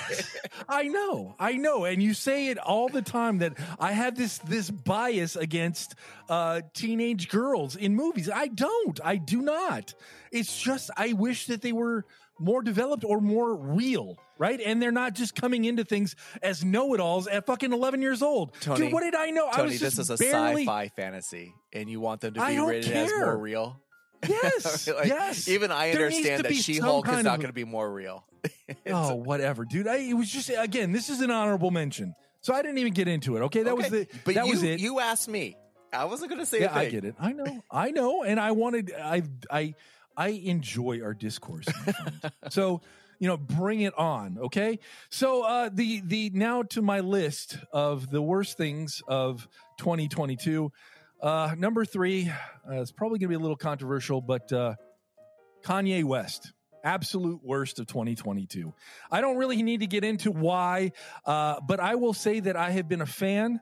I know, I know, and you say it all the time that I have this this bias against uh, teenage girls in movies. I don't. I do not. It's just I wish that they were more developed or more real, right? And they're not just coming into things as know-it-alls at fucking eleven years old. Tony, Dude, what did I know? I Tony, was this just is a barely. sci-fi fantasy, and you want them to be rated as more real. Yes, [LAUGHS] Like, yes. Even I understand that She-Hulk is not of- going to be more real. [LAUGHS] oh, whatever, dude. I, it was just again. This is an honorable mention, so I didn't even get into it. Okay, that was Okay, the. But that you, was it. you asked me. I wasn't going to say yeah. I get it. I know. I know. And I wanted. I. I. I enjoy our discourse. [LAUGHS] so you know, bring it on. Okay. So uh, the the now to my list of the worst things of 2022. Uh, number three. Uh, it's probably going to be a little controversial, but uh, Kanye West. Absolute worst of 2022. I don't really need to get into why, uh, but I will say that I have been a fan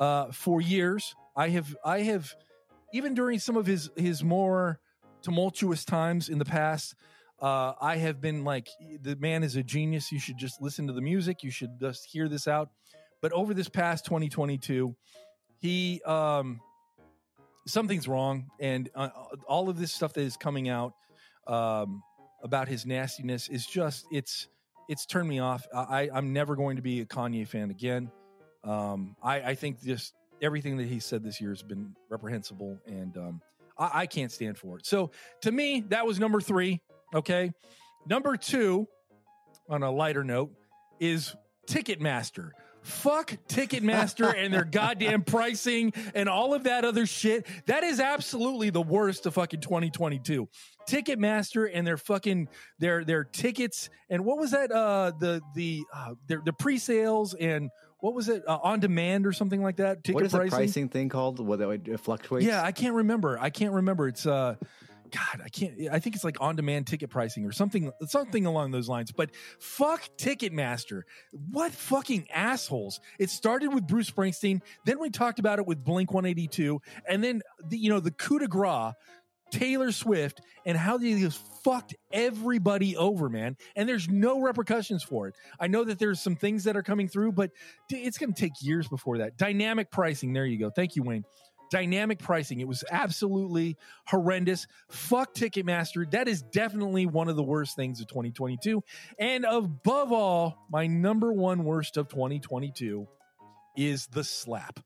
uh, for years. I have, I have, even during some of his his more tumultuous times in the past, uh, I have been like, the man is a genius. You should just listen to the music. You should just hear this out. But over this past 2022, he um, something's wrong, and uh, all of this stuff that is coming out um, about his nastiness is just it's it's turned me off. I, I'm never going to be a Kanye fan again. Um, I, I think just everything that he said this year has been reprehensible, and um, I, I can't stand for it. So to me, that was number three. Okay, number two, on a lighter note, is Ticketmaster. Fuck Ticketmaster and their [LAUGHS] goddamn pricing and all of that other shit. That is absolutely the worst of fucking 2022. Ticketmaster and their fucking their their tickets and what was that uh the the uh, their the pre-sales and what was it uh, on demand or something like that ticket what is pricing? the pricing thing called? What it fluctuates? Yeah, I can't remember. I can't remember. It's uh God, I can't I think it's like on demand ticket pricing or something something along those lines. But fuck Ticketmaster. What fucking assholes. It started with Bruce Springsteen, then we talked about it with Blink 182, and then the, you know the coup de grace Taylor Swift and how they just fucked everybody over, man. And there's no repercussions for it. I know that there's some things that are coming through, but it's going to take years before that. Dynamic pricing. There you go. Thank you, Wayne. Dynamic pricing. It was absolutely horrendous. Fuck Ticketmaster. That is definitely one of the worst things of 2022. And above all, my number one worst of 2022 is the slap.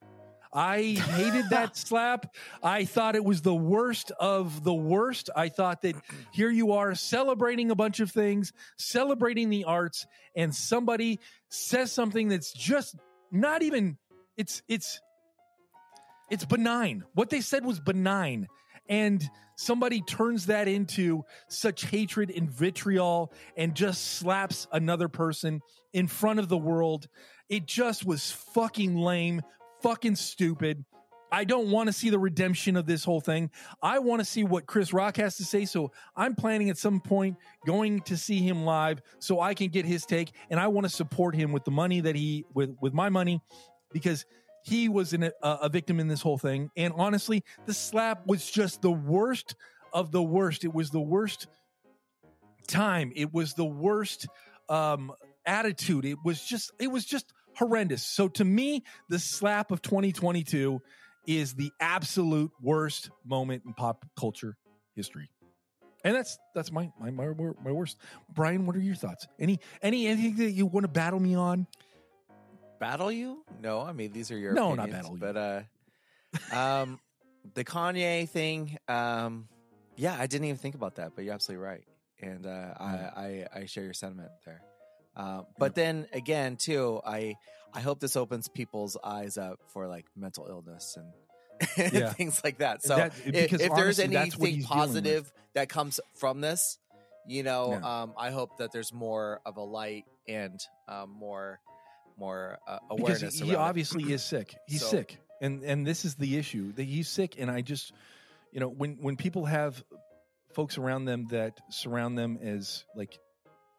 I hated that [LAUGHS] slap. I thought it was the worst of the worst. I thought that here you are celebrating a bunch of things, celebrating the arts, and somebody says something that's just not even it's it's it's benign. What they said was benign. And somebody turns that into such hatred and vitriol and just slaps another person in front of the world. It just was fucking lame, fucking stupid. I don't want to see the redemption of this whole thing. I want to see what Chris Rock has to say. So I'm planning at some point going to see him live so I can get his take. And I want to support him with the money that he, with, with my money, because he was a, a victim in this whole thing. And honestly, the slap was just the worst of the worst. It was the worst time. It was the worst um, attitude. It was just, it was just horrendous. So to me, the slap of 2022 is the absolute worst moment in pop culture history. And that's that's my my my, my worst. Brian, what are your thoughts? Any any anything that you want to battle me on? battle you? No, I mean these are your No, not opinions, battle you. But uh, um, [LAUGHS] the Kanye thing, um, yeah, I didn't even think about that, but you're absolutely right, and uh, I, I I share your sentiment there. Uh, but then again, too, I I hope this opens people's eyes up for like mental illness and. [LAUGHS] Yeah. things like that. So That- if, if there's anything he's dealing with. positive that comes from this, you know, Yeah. um, I hope that there's more of a light and um, more more uh, because awareness. he, he obviously is sick. [CLEARS THROAT] He's So- sick, and and this is the issue that he's sick. And I just, you know, when when people have folks around them that surround them as like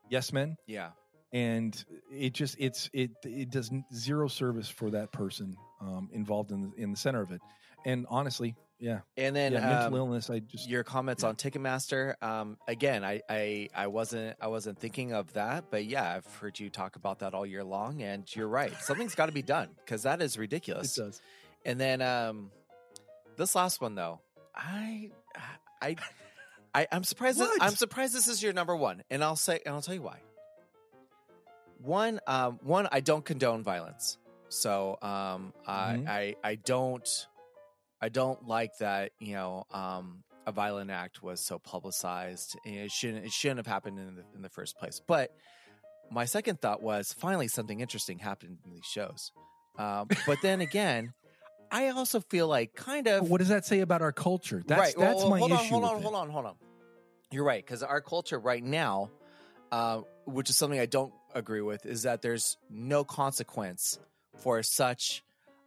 yes men, Yeah. And it just it's it it does zero service for that person um, involved in the, in the center of it. And honestly, yeah, And then yeah, mental um, illness. I just your comments yeah. on Ticketmaster. Um, again, I, I I wasn't I wasn't thinking of that, but yeah, I've heard you talk about that all year long, and you're right. Something's got to be done because that is ridiculous. it does. And then um, this last one though, I I I I'm surprised. That, I'm surprised this is your number one, and I'll say and I'll tell you why. One, um, one, I don't condone violence, so um, Mhm. I, I I don't I don't like that you know um, a violent act was so publicized. It shouldn't it shouldn't have happened in the in the first place. But my second thought was finally something interesting happened in these shows. Um, but then [LAUGHS] again, I also feel like kind of What does that say about our culture? That's right. that's well, my hold issue. On, hold on, hold on, hold on. You're right because our culture right now, uh, which is something I don't agree with, is that there's no consequence for such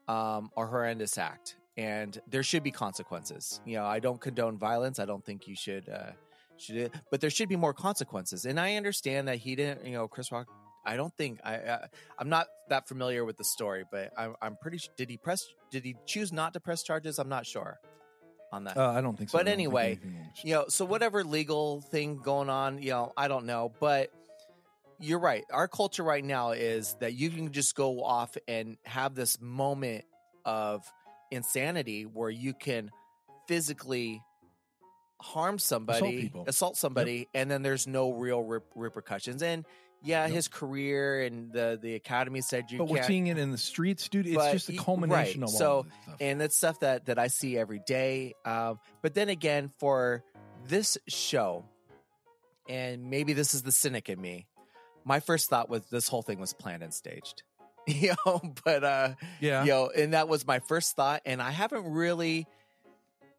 um, a horrendous act, and there should be consequences. You know, I don't condone violence. I don't think you should uh, should, but there should be more consequences. And I understand that he didn't. You know, Chris Rock. I don't think I. Uh, I'm not that familiar with the story, but I'm, I'm pretty. sure Did he press? Did he choose not to press charges? I'm not sure on that Uh, I don't think so. But I don't think anyway, you know so whatever legal thing going on you know i don't know but you're right our culture right now is that you can just go off and have this moment of insanity where you can physically harm somebody people. assault somebody and then there's no real rep- repercussions and yeah Yep. his career and the the academy said you but we're seeing it in the streets, dude. It's just a y- culmination right. of So, all this stuff. and it's stuff that that I see every day. Um, but then again, for this show, and maybe this is the cynic in me. My first thought was this whole thing was planned and staged, [LAUGHS] you know. But uh, yeah, you know, and that was my first thought, and I haven't really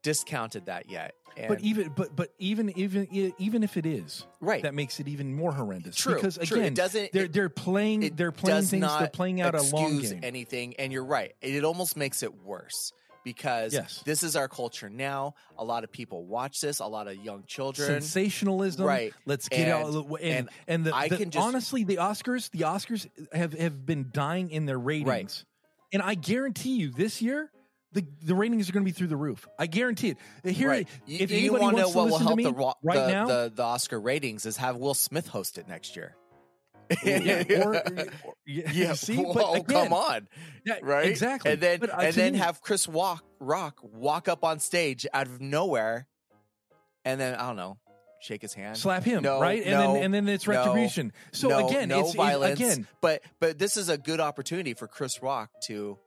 discounted that yet. And, but even but but even even even if it is, right, that makes it even more horrendous. true, because true. again, it doesn't. they're it- they're playing they're playing things. They're playing out a long game. anything and you're right it almost makes it worse because Yes. this is our culture now a lot of people watch this a lot of young children Sensationalism, Right. Let's get And- out and and and, the, I the- can just- honestly, the Oscars, the Oscars have have been dying in their ratings, and I guarantee you, this year the, the ratings are going to be through the roof. I guarantee it. Here, right. If you anybody want to know wants to what will listen to help me the, right the, now, the, the Oscar ratings is have Will Smith host it next year. Yeah, [LAUGHS] or, [LAUGHS] or- [LAUGHS] yeah, yeah, see, whoa, but again, come on, yeah, right? exactly. And then But, and then me- have Chris walk Rock walk up on stage out of nowhere, and then I don't know, shake his hand, slap him, No, right? And no, then and then it's no, retribution. so no, again, no it's it- again, but but this is a good opportunity for Chris Rock to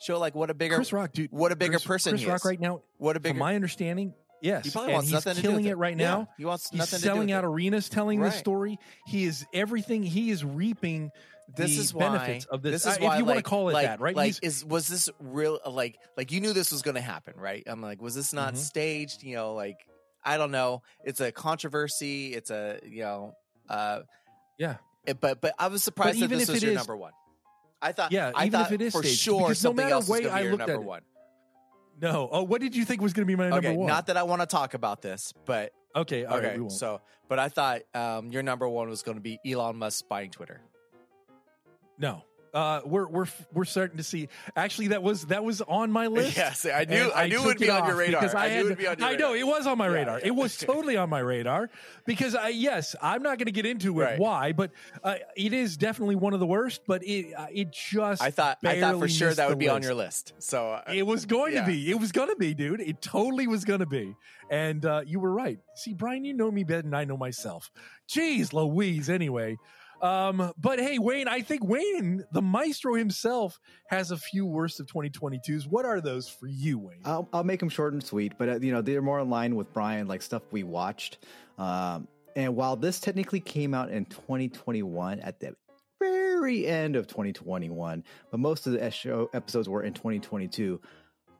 show like what a bigger Chris Rock, dude. what a bigger Chris, person Chris he Rock is. right now. what a From my understanding, yes, he probably and wants he's to do killing with it right Yeah, now. he wants He's nothing selling to do out it. arenas, telling this Right. story. He is everything. He is reaping this the is why benefits of this. This is uh, why, if you want to call it like, that, right? Like, He's- is was this real? Like, like you knew this was going to happen, right? I'm like, was this not Mhm. staged? You know, like I don't know. It's a controversy. It's a you know, uh, Yeah. it- but but I was surprised that even this if was it your is- number one. I thought, Yeah, I even if thought it is for staged, sure because no something matter way going to I be your looked at number it, one. No. Oh, what did you think was going to be my number Okay, one? not that I want to talk about this, but okay. All right, okay. won't. so, but I thought um, your number one was going to be Elon Musk buying Twitter. no. Uh, we're we're we're starting to see. Actually, that was that was on my list. Yes, I knew I knew it would be on your radar. I, I, had knew it to- would be on your I know radar. it was on my radar. yeah. It was [LAUGHS] totally on my radar because I yes, I'm not going to get into it Right. why, but uh, it is definitely one of the worst. But it uh, it just I thought I thought for sure that would be on your list. So uh, It was going Yeah. to be. It was going to be, dude. It totally was going to be. And uh, you were right. See, Brian, you know me better than I know myself. Jeez, Louise. Anyway, um, but hey, Wayne, I think Wayne, the maestro himself, has a few worst of 2022s. What are those for you, Wayne? I'll, I'll make them short and sweet, but uh, you know they're more in line with Brian, like stuff we watched. Um, and while this technically came out in 2021 at the very end of 2021, but most of the show episodes were in 2022.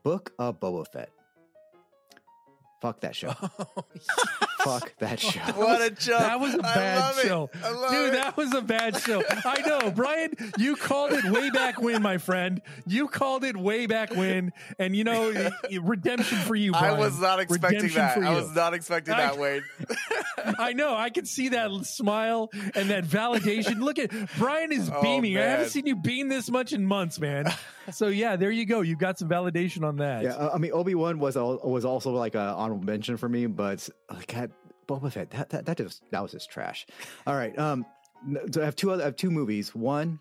Book of Boba Fett. Fuck that show. [LAUGHS] Fuck [LAUGHS] that show. [LAUGHS] what a joke! That was a bad love it. show. I love Dude, it. that was a bad show. I know. [LAUGHS] Brian, you called it way back when, my friend. You called it way back when. And you know, i- i- redemption for you, Brian. I was not expecting Redemption that. I was not expecting I- that, Wade. I know. I can see that smile and that validation. Look at Brian is Oh, beaming. I haven't seen you beam this much in months, man. So yeah, there you go. You got some validation on that. Yeah, I mean Obi Wan was al- was also like a honorable mention for me, but like I, Boba Fett that that that, just, that was just trash. All right, um, so I have two other I have two movies. One,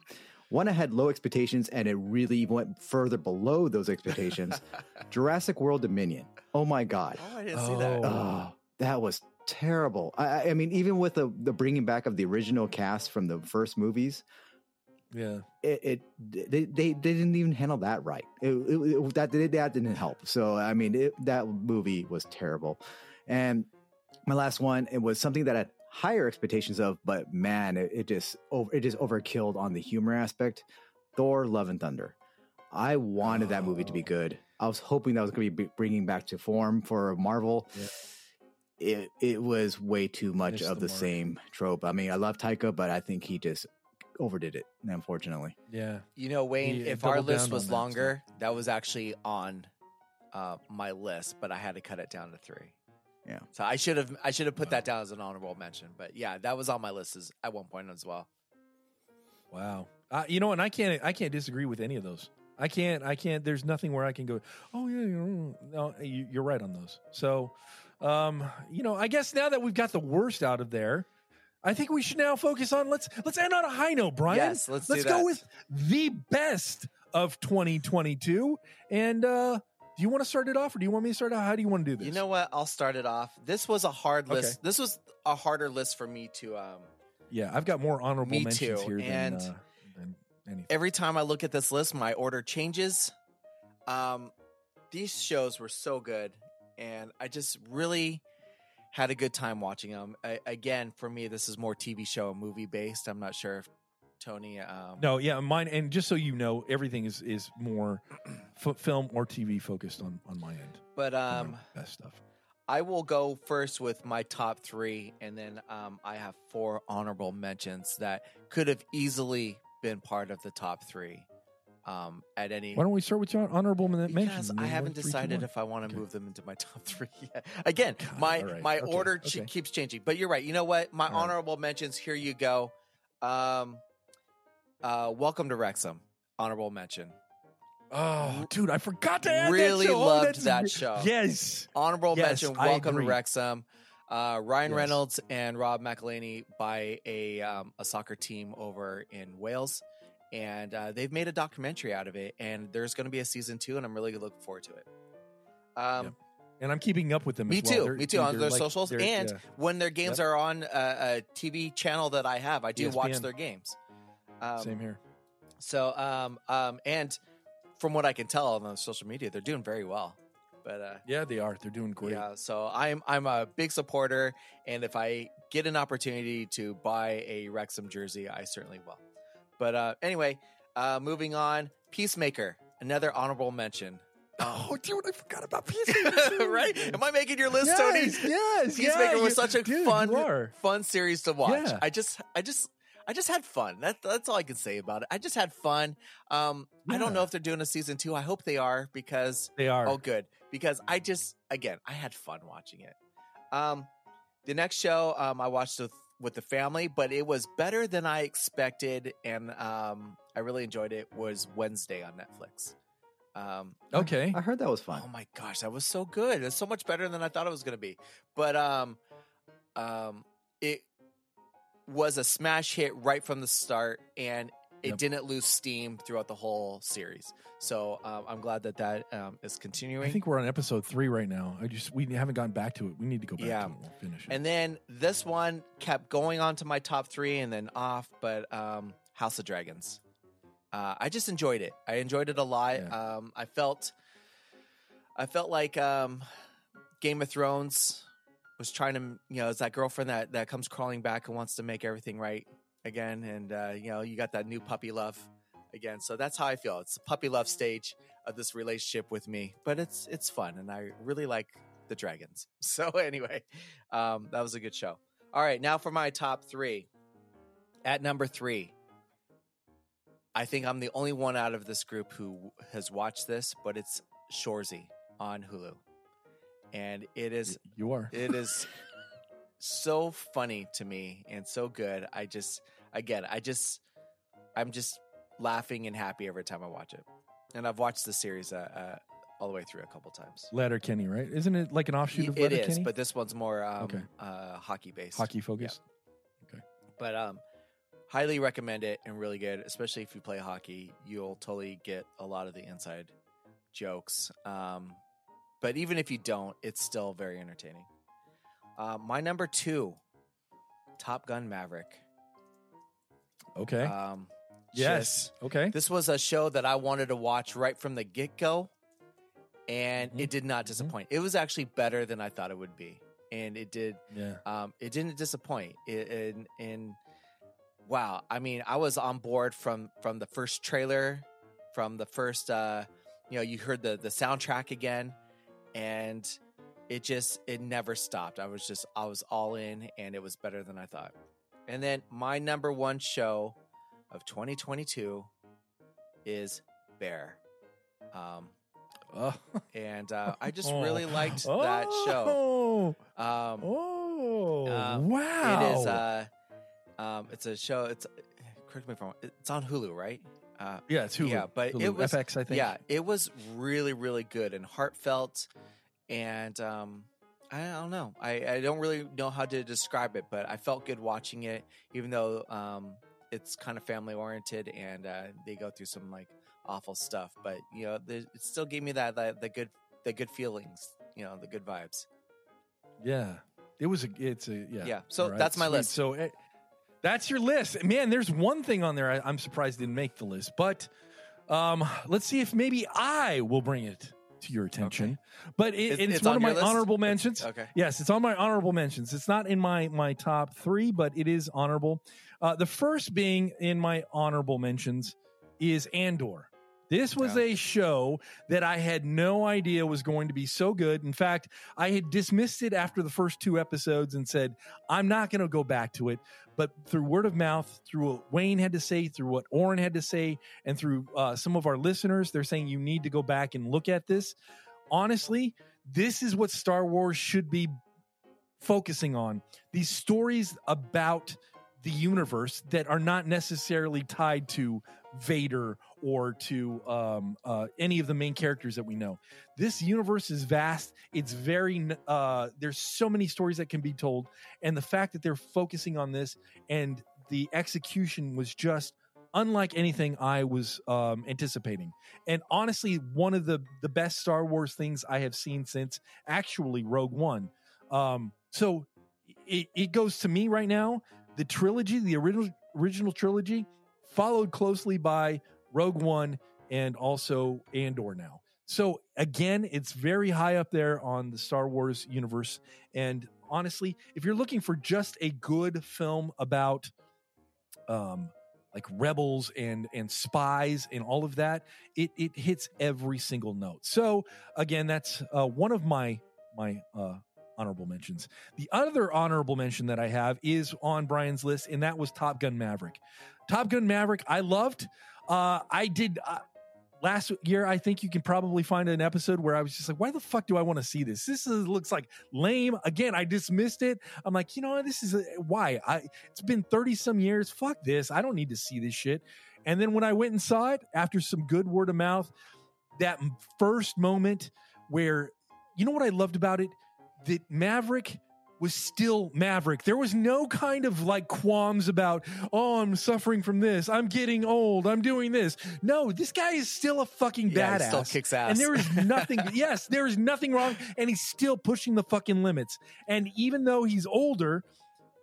one I had low expectations, and it really went further below those expectations. [LAUGHS] Jurassic World Dominion. Oh my god, Oh, I didn't see that. Oh. oh, that was terrible. I, I- I mean, even with the the bringing back of the original cast from the first movies, Yeah. it, it they, they they didn't even handle that right. It, it, it- that that didn't help. So I mean, it, that movie was terrible. And my last one, it was something that I had higher expectations of, but man, it, it just over it just overkilled on the humor aspect. Thor: Love and Thunder. I wanted that movie to be Oh. good. I was hoping that was going to be bringing back to form for Marvel. Yeah. It it was way too much Missed of the the same trope. I mean, I love Taika, but I think he just overdid it. Unfortunately. Yeah. You know, Wayne, Yeah, if our list was on that, too. longer, that was actually on uh, my list, but I had to cut it down to three. Yeah. So I should have I should have put that down as an honorable mention. But yeah, that was on my list as, at one point as well. Wow. Uh, you know, and I can't I can't disagree with any of those. I can't I can't. There's nothing where I can go. Oh yeah, you no, you, you're right on those. So, um, you know, I guess now that we've got the worst out of there, I think we should now focus on let's let's end on a high note, Brian. Yes, let's do go that. with the best of 2022. And uh, do you want to start it off, or do you want me to start it? How do you want to do this? You know what? I'll start it off. This was a hard Okay. list. This was a harder list for me to um yeah, I've got more honorable Me mentions too, here and than, uh, than anything. every time I look at this list, my order changes. Um, these shows were so good, and I just really had a good time watching them. I, again, for me, this is more TV show and movie based. I'm not sure if Tony. Um, No, yeah, mine. And just so you know, everything is is more [CLEARS THROAT] f- film or TV focused on on my end. but um, best stuff. I will go first with my top three, and then um, I have four honorable mentions that could have easily been part of the top three. Um, at any Why don't we start with your honorable men- mentions? Because I haven't one, three, two, decided if I want to Okay. move them into my [LAUGHS] top three yet. Again, God, my right, my okay, order ch- okay. keeps changing. But you're right. You know what? My All right. honorable mentions. Here you go. Um, uh, welcome to Wrexham. Honorable mention. Oh, dude, I forgot to add Really that show. Oh, loved that's that show. Yes. Honorable Yes, mention. Welcome to Wrexham. Uh, Ryan Yes. Reynolds and Rob McElhenney buy a um, a soccer team over in Wales, and uh, they've made a documentary out of it. And there's going to be a season two, and I'm really looking forward to it. Um, Yep. And I'm keeping up with them. Me as well. too. They're- Me too. On their like- socials, and yeah. when their games Yep. are on a, a TV channel that I have, I do watch their games. Um, same here. So, um, um, and from what I can tell on the social media, they're doing very well. But uh, Yeah, they are. They're doing great. yeah, so I'm I'm a big supporter, and if I get an opportunity to buy a Wrexham jersey, I certainly will. But uh, anyway, uh, moving on, Peacemaker, another honorable mention. Oh, dude, I forgot about [LAUGHS] Peacemaker. right? Am I making your list, Tony? yes, Yes. Peacemaker yeah, was you- such a dude, fun, fun series to watch. Yeah. I just, I just, I just had fun. That, that's all I can say about it. I just had fun. Um, I don't know if they're doing a season two. I hope they are because They are. oh, good. Because I just, again, I had fun watching it. Um, the next show, um, I watched with with the family, but it was better than I expected, and um, I really enjoyed it. Was Wednesday on Netflix. Um, Okay. I heard that was fun. Oh my gosh, that was so good. It's so much better than I thought it was going to be. But um um it was a smash hit right from the start and it Yep. didn't lose steam throughout the whole series. So um, I'm glad that that um, is continuing. I think we're on episode three right now. I just we haven't gotten back to it. We need to go back Yeah. to it. We'll finish it. and then this one kept going on to my top three and then off, but um, House of Dragons. Uh, I just enjoyed it. I enjoyed it a lot. Yeah. Um, I felt, I felt like um, Game of Thrones was trying to, you know, it's that girlfriend that that comes crawling back and wants to make everything right again, and uh, you know, you got that new puppy love again. So that's how I feel. It's the puppy love stage of this relationship with me, but it's it's fun, and I really like the dragons. [LAUGHS] So anyway, um, that was a good show. All right, now for my top three. At number three, I think I'm the only one out of this group who has watched this, but it's Shoresy on Hulu, and it is you are. it is so funny to me and so good. I just again, I just I'm just laughing and happy every time I watch it, and I've watched the series uh, uh, all the way through a couple times. Letterkenny, right? Isn't it like an offshoot of It Letter is, Kenny? but this one's more um, Okay. uh, hockey based. hockey focused. Okay. But um highly recommend it and really good especially if you play hockey you'll totally get a lot of the inside jokes um but even if you don't it's still very entertaining uh, my number two top gun maverick Okay. um yes. Okay. this was a show that i wanted to watch right from the get-go and Mhm. it did not disappoint it was actually better than i thought it would be and it did Yeah. um, it didn't disappoint. It, and, and wow, I mean, I was on board from from the first trailer, from the first, uh, you know, you heard the the soundtrack again, and it just it never stopped. I was just I was all in, and it was better than I thought. And then my number one show of 2022 is Bear. Um, Oh. and uh, I just really liked that show. Oh. Um, Oh. Um, wow. It is. Uh, um, it's a show. It's correct me if I'm. wrong, It's on Hulu, right? Uh, yeah, it's Hulu. yeah, but Hulu. it was- FX, I think. yeah, it was really, really good and heartfelt, and um, I don't know. I, I don't really know how to describe it, but I felt good watching it, even though um, it's kind of family oriented and uh, they go through some like awful stuff. But you know, it still gave me that, that the good the good feelings, you know, the good vibes. Yeah. It was a. It's a. Yeah. Yeah, so right, that's my sweet. list. So eh, that's your list, man. There's one thing on there I, I'm surprised didn't make the list, but um, let's see if maybe I will bring it to your attention. But it, It's- it's, it's one on of my list? honorable mentions. Okay. Yes, it's on my honorable mentions. It's not in my my top three, but it is honorable. Uh, the first being in my honorable mentions is Andor. This was Yeah. a show that I had no idea was going to be so good. In fact, I had dismissed it after the first two episodes and said, I'm not going to go back to it. But through word of mouth, through what Wayne had to say, through what Oren had to say, and through uh, some of our listeners, they're saying you need to go back and look at this. Honestly, this is what Star Wars should be focusing on these stories about the universe that are not necessarily tied to Vader or to um, uh, any of the main characters that we know. This universe is vast. It's very, uh, there's so many stories that can be told. And the fact that they're focusing on this and the execution was just unlike anything I was um, anticipating. And honestly, one of the, the best Star Wars things I have seen since actually Rogue One. Um, so it, it goes to me right now the trilogy, the original original trilogy, followed closely by Rogue One and also Andor now. So again, it's very high up there on the Star Wars universe. And honestly, if you're looking for just a good film about um like rebels and and spies and all of that, it it hits every single note. So again, that's uh, one of my my uh honorable mentions. The other honorable mention that I have is on Brian's list, and that was Top Gun Maverick. Top Gun Maverick, I loved. Uh, I did uh, last year. I think you can probably find an episode where I was just like, "Why the fuck do I want to see this? This is, looks like lame." Again, I dismissed it. I'm like, you know, this is a, why. I it's been thirty some years. Fuck this. I don't need to see this shit. And then when I went and saw it after some good word of mouth, that first moment where you know what I loved about it that Maverick was still Maverick. There was no kind of like qualms about, oh, I'm suffering from this. I'm getting old. I'm doing this. No, this guy is still a fucking Yeah, badass. he still kicks ass. And there is [LAUGHS] nothing, yes, there is nothing wrong. And he's still pushing the fucking limits. And even though he's older,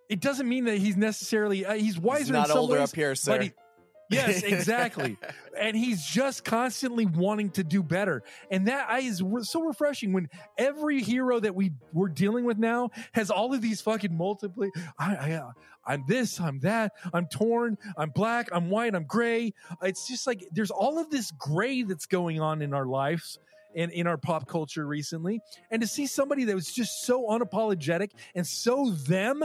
it doesn't mean that he's necessarily, uh, he's wiser He's in not some older ways, up here, but sir. he- Yes, [LAUGHS] exactly. and he's just constantly wanting to do better. And that is so refreshing when every hero that we we're dealing with now has all of these fucking multiple. I, I, uh, I'm this, I'm that, I'm torn, I'm black, I'm white, I'm gray. It's just like there's all of this gray that's going on in our lives and in our pop culture recently. And to see somebody that was just so unapologetic and so them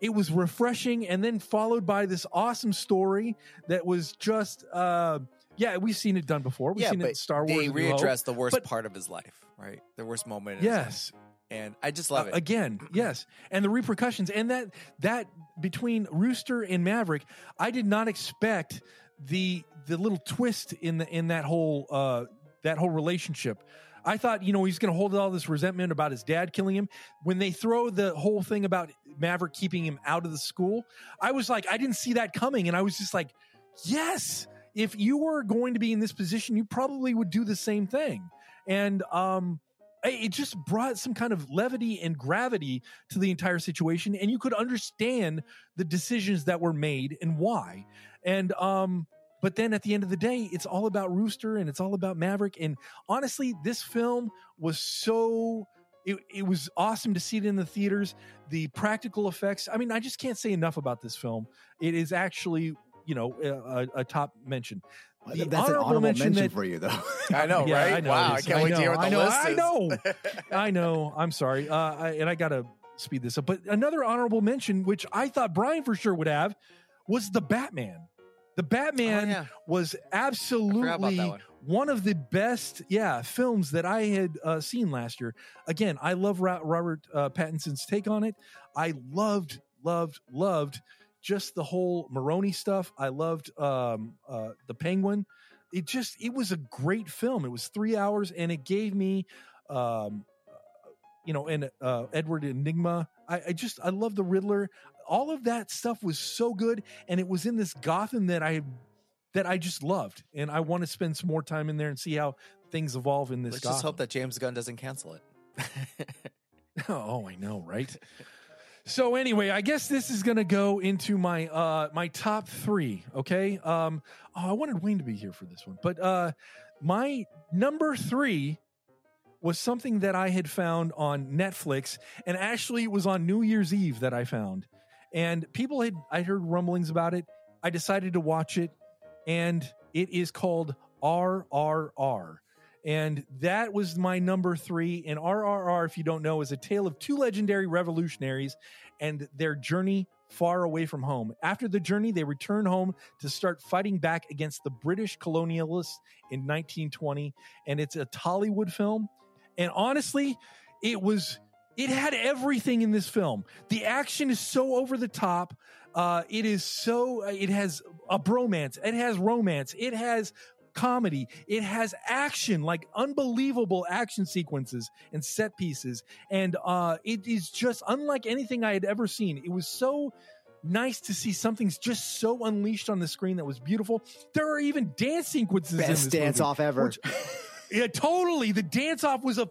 it was refreshing and then followed by this awesome story that was just uh yeah we've seen it done before we've yeah, seen it in star wars they A New Hope. readdressed the worst But- part of his life, right? The worst moment. In his life. yes and I just love Uh, it. again yes and the repercussions and that that between rooster and maverick i did not expect the the little twist in the in that whole uh that whole relationship I thought, you know, he's going to hold all this resentment about his dad killing him. When they throw the whole thing about Maverick keeping him out of the school, I was like, I didn't see that coming. And I was just like, yes, if you were going to be in this position, you probably would do the same thing. And, um, it just brought some kind of levity and gravity to the entire situation and you could understand the decisions that were made and why and um but then at the end of the day it's all about rooster and it's all about maverick and honestly this film was so it, it was awesome to see it in the theaters the practical effects i mean i just can't say enough about this film it is actually you know a, a, a top mention The That's an honorable honorable mention mention, that- for you, though. [LAUGHS] I know, Yeah, right? I know wow, it I is. can't wait to hear what the I know, list I is. know. [LAUGHS] I know. I'm sorry. Uh, I, and I got to speed this up. But another honorable mention, which I thought Brian for sure would have, was the Batman. The Batman Oh, yeah. was I forgot about absolutely that one. of the best, yeah, films that I had uh, seen last year. Again, I love Robert uh, Pattinson's take on it. I loved, loved, loved just the whole Maroni stuff. I loved um, uh, the Penguin. It just, it was a great film. It was three hours, and it gave me, um, you know, and uh, Edward Nygma. I, I just, I love the Riddler. All of that stuff was so good, and it was in this Gotham that I that I just loved, and I want to spend some more time in there and see how things evolve in this. Let's Gotham. just hope that James Gunn doesn't cancel it. [LAUGHS] [LAUGHS] oh, I know, right? so anyway, I guess this is gonna go into my uh my top three. Okay. Um. Oh, I wanted Wayne to be here for this one, but uh, my number three was something that I had found on Netflix, and actually it was on New Year's Eve that I found, and people had I heard rumblings about it. I decided to watch it, and it is called RRR. And that was my number three. And RRR, if you don't know, is a tale of two legendary revolutionaries and their journey far away from home. After the journey, they return home to start fighting back against the British colonialists in 1920. And it's a Tollywood film. And honestly, it was it had everything in this film. The action is so over the top. Uh, it is so. It has a bromance. It has romance. It has comedy. It has action, like unbelievable action sequences and set pieces. And uh, it is just unlike anything I had ever seen. It was so nice to see something's just so unleashed on the screen that was beautiful. There are even dance sequences. in Best dance movie, off ever. which- [LAUGHS] yeah, totally. The dance off was a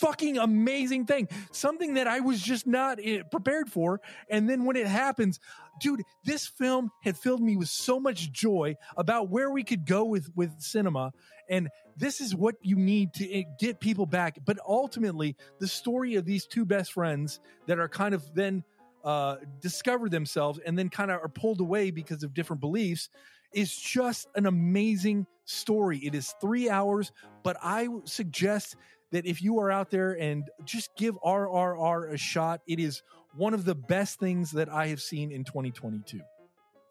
fucking amazing thing. Something that I was just not eh, prepared for. And then when it happens, dude, this film had filled me with so much joy about where we could go with with cinema. And this is what you need to eh, get people back. But ultimately, the story of these two best friends that are kind of then uh, discover themselves and then kind of are pulled away because of different beliefs is just an amazing story. It is three hours, but I suggest that if you are out there and just give RRR a shot, it is one of the best things that I have seen in 2022.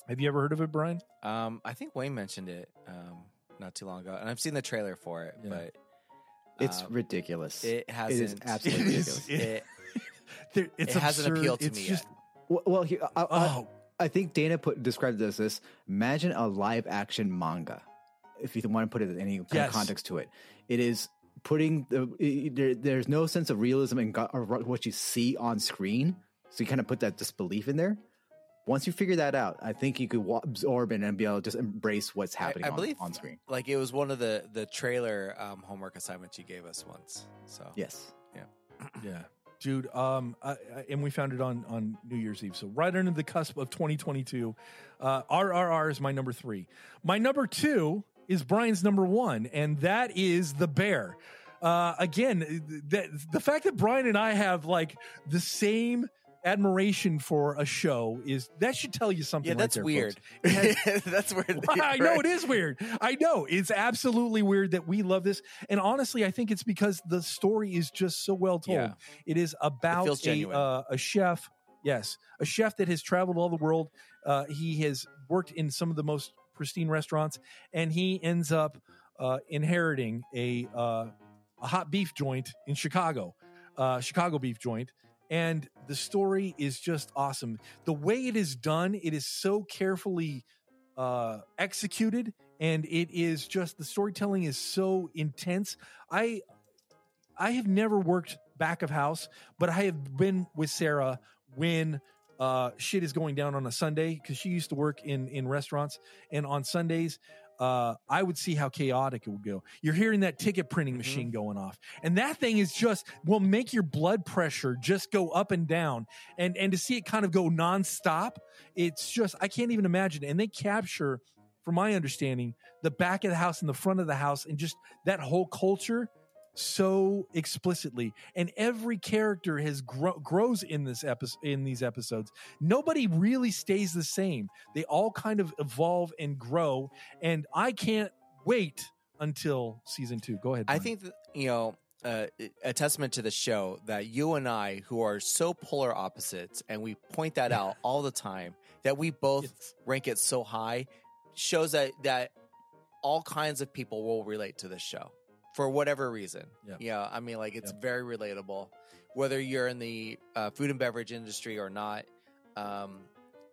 Have you ever heard of it, Brian? Um, I think Wayne mentioned it um, not too long ago, and I've seen the trailer for it, Yeah. but It's um, ridiculous. it hasn't. absolutely It is. ridiculous. [LAUGHS] It, [LAUGHS] There, it's it hasn't absurd. appealed to it's me just, yet. well, well here, I, I, Oh, I think Dana put described it as this. Imagine a live action manga. If you want to put it in any kind Yes. of context to it, it is putting the there, there's no sense of realism in go- what you see on screen. So you kind of put that disbelief in there. Once you figure that out, I think you could absorb it and be able to just embrace what's happening I on, believe- on screen. like it was one of the the trailer um, homework assignments you gave us once. So Yes. Yeah, [CLEARS THROAT] yeah, dude. Um, I, I, and we found it on on New Year's Eve, so right under the cusp of 2022. Uh, RRR is my number three. My number two is Brian's number one, and that is the Bear. Uh, again, the, the fact that Brian and I have like the same admiration for a show is that should tell you something. yeah, right that's there, weird. has- [LAUGHS] that's weird. [LAUGHS] I know it is weird. I know it's absolutely weird that we love this, and honestly, I think it's because the story is just so well told. Yeah. It is about feels a uh, a chef, yes, a chef that has traveled all the world. Uh, he has worked in some of the most pristine restaurants, and he ends up uh, inheriting a uh, a hot beef joint in Chicago, uh, Chicago beef joint. And the story is just awesome. The way it is done, it is so carefully uh, executed, and it is just the storytelling is so intense. I I have never worked back of house, but I have been with Sarah when uh, shit is going down on a Sunday because she used to work in in restaurants, and on Sundays. Uh, I would see how chaotic it would go. You're hearing that ticket printing Mhm. machine going off, and that thing is just will make your blood pressure just go up and down, and and to see it kind of go nonstop, it's just I can't even imagine. And they capture, from my understanding, the back of the house and the front of the house, and just that whole culture so explicitly. And every character has grow, grows in this episode in these episodes. Nobody really stays the same. They all kind of evolve and grow. And i can't wait until season two. Go ahead I think that, you know uh, a testament to the show that you and I, who are so polar opposites, and we point that [LAUGHS] out all the time, that we both Yes. rank it so high, shows that that all kinds of people will relate to this show for whatever reason. Yeah, I mean, like it's Yep. very relatable, whether you're in the uh, food and beverage industry or not. Um,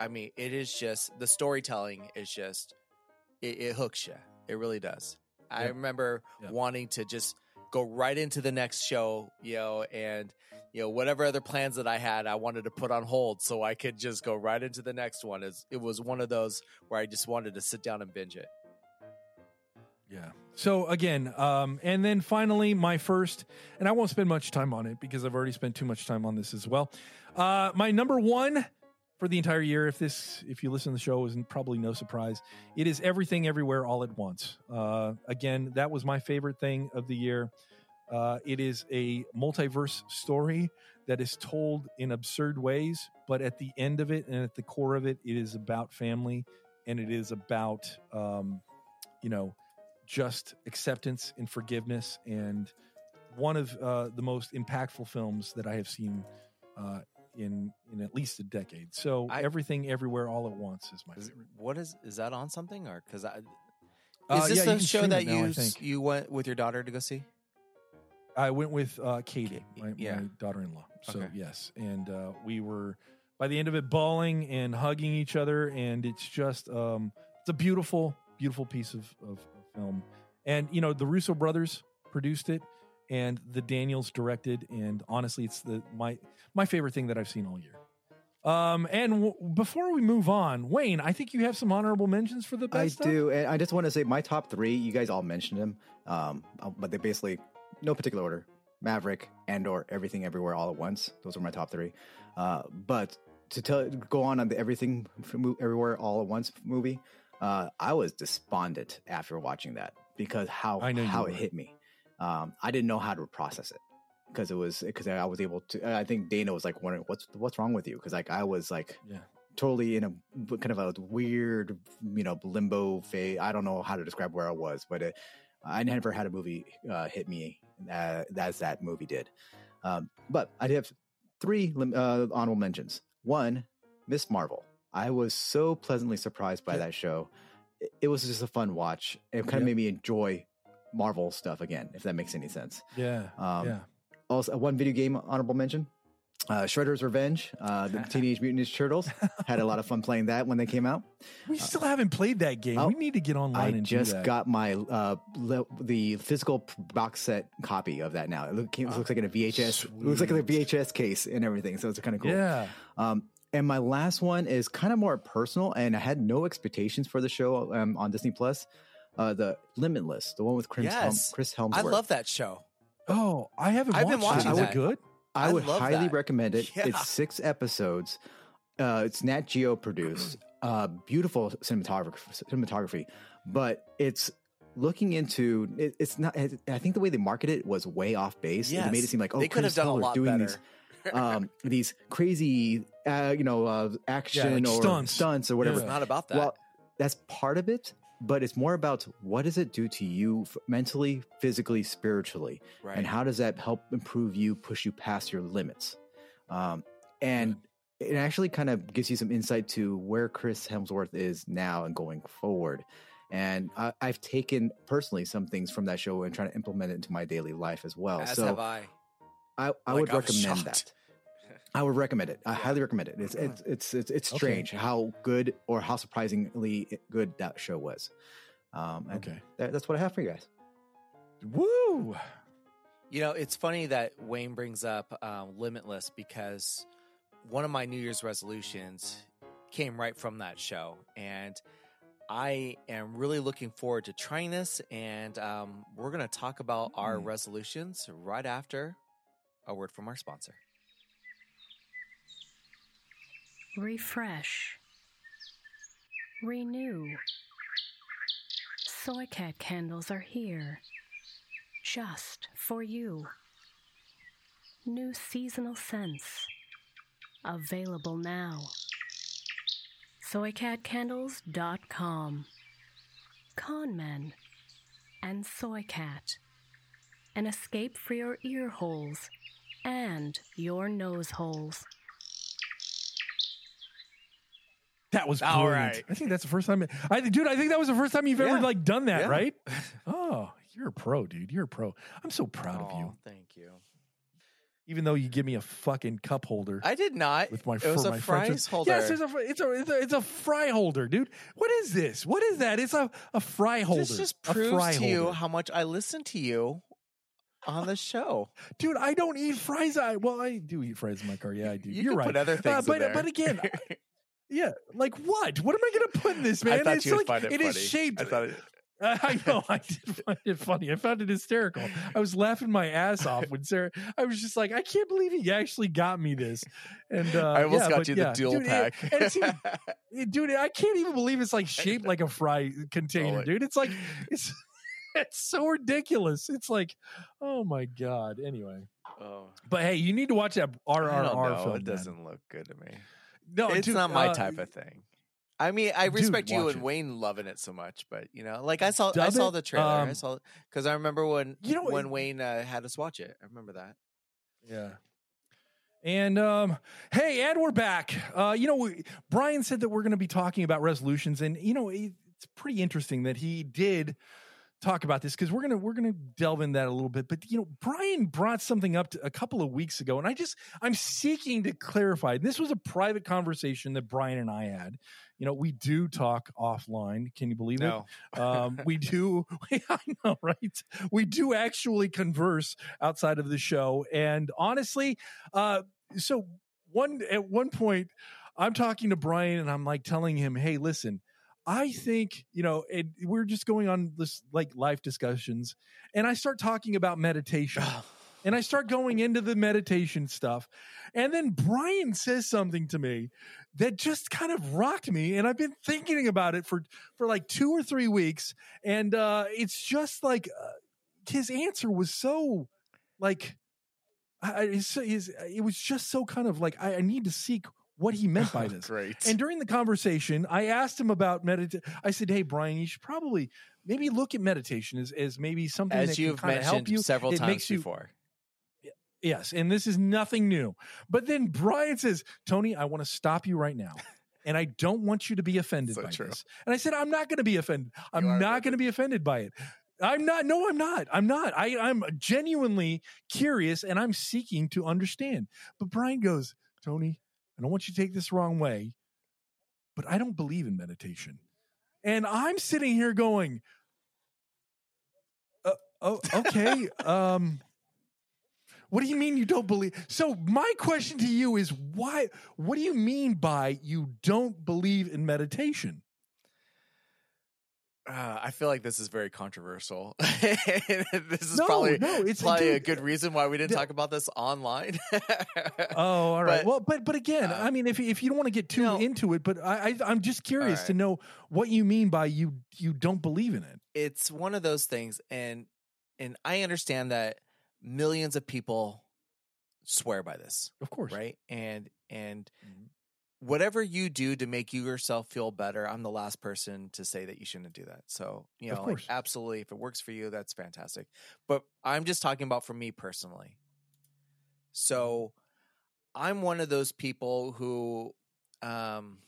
I mean, it is just the storytelling is just it, it hooks you. It really does. I remember Yep. wanting to just go right into the next show, you know, and you know whatever other plans that I had, I wanted to put on hold so I could just go right into the next one. It was one of those where I just wanted to sit down and binge it. Yeah. So again, um, and then finally, my first, and I won't spend much time on it because I've already spent too much time on this as well. Uh, my number one for the entire year, if this, if you listen to the show, is probably no surprise. It is everything, everywhere, all at once. Uh, again, that was my favorite thing of the year. Uh, it is a multiverse story that is told in absurd ways, but at the end of it and at the core of it, it is about family and it is about, um, you know, just acceptance and forgiveness and one of uh, the most impactful films that I have seen uh, in in at least a decade. So I- everything, everywhere, all at once is my Is, favorite. what is is that on something or because I is Uh, this yeah, the show that now, you I s- think. you went with your daughter to go see? I went with uh, Katie, Ka- my, yeah. my daughter-in-law. So Okay. yes, and uh, we were by the end of it bawling and hugging each other, and it's just um, it's a beautiful, beautiful piece of, of film. And you know, the Russo brothers produced it, and the Daniels directed, and honestly, it's the my my favorite thing that I've seen all year. Um, and w- before we move on, Wayne, I think you have some honorable mentions for the I stuff? do, and I just want to say my top three. You guys all mentioned them, um, uh, but they basically no particular order: Maverick, Andor, Everything, Everywhere, All at Once. Those are my top three. Uh, but to tell, go on on the Everything, Everywhere, All at Once movie, uh, I was despondent after watching that because how I know how it hit me. Um, I didn't know how to process it because it was because I was able to. I think Dana was like wondering what's what's wrong with you because like I was like Yeah. totally in a kind of a weird, you know, limbo phase. I don't know how to describe where I was, but it, I never had a movie uh, hit me uh, as that movie did. Um, but I did have three uh, honorable mentions. One, Ms. Marvel. I was so pleasantly surprised by Yeah. that show. It, was just a fun watch. It kind of Yep. made me enjoy Marvel stuff again, if that makes any sense. Yeah. Um, yeah. Also, one video game honorable mention. Uh, Shredder's Revenge, uh, the [LAUGHS] Teenage Mutant Ninja Turtles. Had a lot of fun playing that when they came out. We still haven't played that game. oh, we need to get online I and just got my uh, le- the physical box set copy of that now. It, look, it looks like in a VHS. It looks like a VHS case and everything. So it's kind of cool. Yeah. Um, and my last one is kind of more personal, and I had no expectations for the show um, on Disney Plus. Uh, the Limitless, the one with Chris, Helm- Yes. Chris Hemsworth. I love that show. Oh, I haven't I've been watched it. watching Is it that. good? I, I would highly that. recommend it. Yeah. It's six episodes. Uh, it's Nat Geo produced. Uh, beautiful cinematography, cinematography, but it's looking into. It, it's not. I think the way they marketed it was way off base. It made it seem like oh, they could have Chris done a lot doing better. these um, [LAUGHS] these crazy, uh, you know, uh, action or stunts. stunts or whatever. It's not about that. Well, that's part of it, but it's more about what does it do to you f- mentally, physically, spiritually, right. and how does that help improve you, push you past your limits? Um, and it actually kind of gives you some insight to where Chris Hemsworth is now and going forward. And I, I've taken personally some things from that show and trying to implement it into my daily life as well. As so have I. I, I Like, would recommend that. I would recommend it. I highly recommend it. It's it's it's it's, it's Okay. strange how good or how surprisingly good that show was. Um, Okay. that- that's what I have for you guys. Woo! You know, it's funny that Wayne brings up um, Limitless because one of my New Year's resolutions came right from that show. And I am really looking forward to trying this. And um, we're going to talk about our Hmm. resolutions right after a word from our sponsor. Refresh. Renew. Soy Cat candles are here. Just for you. New seasonal scents. Available now. SoyCatCandles.com. Conmen and Soy Cat. An escape for your ear holes and your nose holes. That was All brilliant. right. I think that's the first time. I dude, I think that was the first time you've ever like done that, Yeah. right? [LAUGHS] Oh, you're a pro, dude. You're a pro. I'm so proud of you. Thank you. Even though you give me a fucking cup holder I did not. with my it was a my fries French- holder. Yes, it's a it's a it's a it's a fry holder, dude. What is this? What is that? It's a a fry holder. This just proves fry to you how much I listen to you on the show. dude. I don't eat fries. I well, I do eat fries in my car. Yeah, I do. You You're can right. put other Uh, things in but but again, I- [LAUGHS] yeah, like what? What am I gonna put in this, I man? thought it's you like find it it is funny. shaped. I thought it- [LAUGHS] I know. I did find it funny. I found it hysterical. I was laughing my ass off when Sarah. I was just like, I can't believe he actually got me this. And uh, I almost yeah, got you yeah, the dual dude, pack. and it's [LAUGHS] even- it- dude, I can't even believe it's like shaped like a fry container, it- dude. It's like it's [LAUGHS] it's so ridiculous. It's like, oh my god. Anyway, oh, but hey, you need to watch that I don't RRR know. film. It man. doesn't look good to me. No, it's dude, not my uh, type of thing. I mean, I dude, respect you and it. Wayne loving it so much, but you know, like I saw, I saw it? the trailer. I Um, saw because I remember when you know, when it- Wayne uh, had us watch it. I remember that. Yeah. And um, hey, and we're back. Uh, you know, we, Brian said that we're going to be talking about resolutions, and you know, it- it's pretty interesting that he did talk about this because we're gonna we're gonna delve in that a little bit. But you know, Brian brought something up to, a couple of weeks ago, and I just I'm seeking to clarify. This was a private conversation that Brian and I had. You know, we do talk offline. Can you believe No. it? Um, we [LAUGHS] do. [LAUGHS] I know, right? We do actually converse outside of the show, and honestly, uh, so one at one point, I'm talking to Brian, and I'm like telling him, "Hey, listen." I think, you know, it, we're just going on this like life discussions, and I start talking about meditation and I start going into the meditation stuff. And then Brian says something to me that just kind of rocked me. And I've been thinking about it for, for like two or three weeks. And uh, it's just like uh, his answer was so like, I, I- his, his, it was just so kind of like, I, I need to seek what he meant [LAUGHS] oh, by this. Great. And during the conversation, I asked him about meditation. I said, "Hey, Brian, you should probably maybe look at meditation as, as maybe something As that you've can of help mentioned you. several It times makes you- before. Yes, and this is nothing new. But then Brian says, "Tony, I want to stop you right now." [LAUGHS] And I don't want you to be offended So by true. this. And I said, I'm not going to be offended. I'm not going to be offended by it. I'm not. No, I'm not. I'm not. I, I'm genuinely curious and I'm seeking to understand. But Brian goes, Tony, I don't want you to take this the wrong way, but I don't believe in meditation. And I'm sitting here going, uh, oh, okay. [LAUGHS] um, what do you mean you don't believe? So my question to you is why what do you mean by you don't believe in meditation? Uh, I feel like this is very controversial. [LAUGHS] this is No, probably no, it's- probably a good reason why we didn't the- talk about this online. [LAUGHS] Oh, all right. But, well, but but again, uh, I mean, if if you don't want to get too no. into it, but I, I I'm just curious right. to know what you mean by you you don't believe in it. it's one of those things, and and I understand that millions of people swear by this, Of course, right? And and Mhm. Whatever you do to make you yourself feel better, I'm the last person to say that you shouldn't do that. So you know, like absolutely, if it works for you, that's fantastic. But I'm just talking about for me personally. So I'm one of those people who um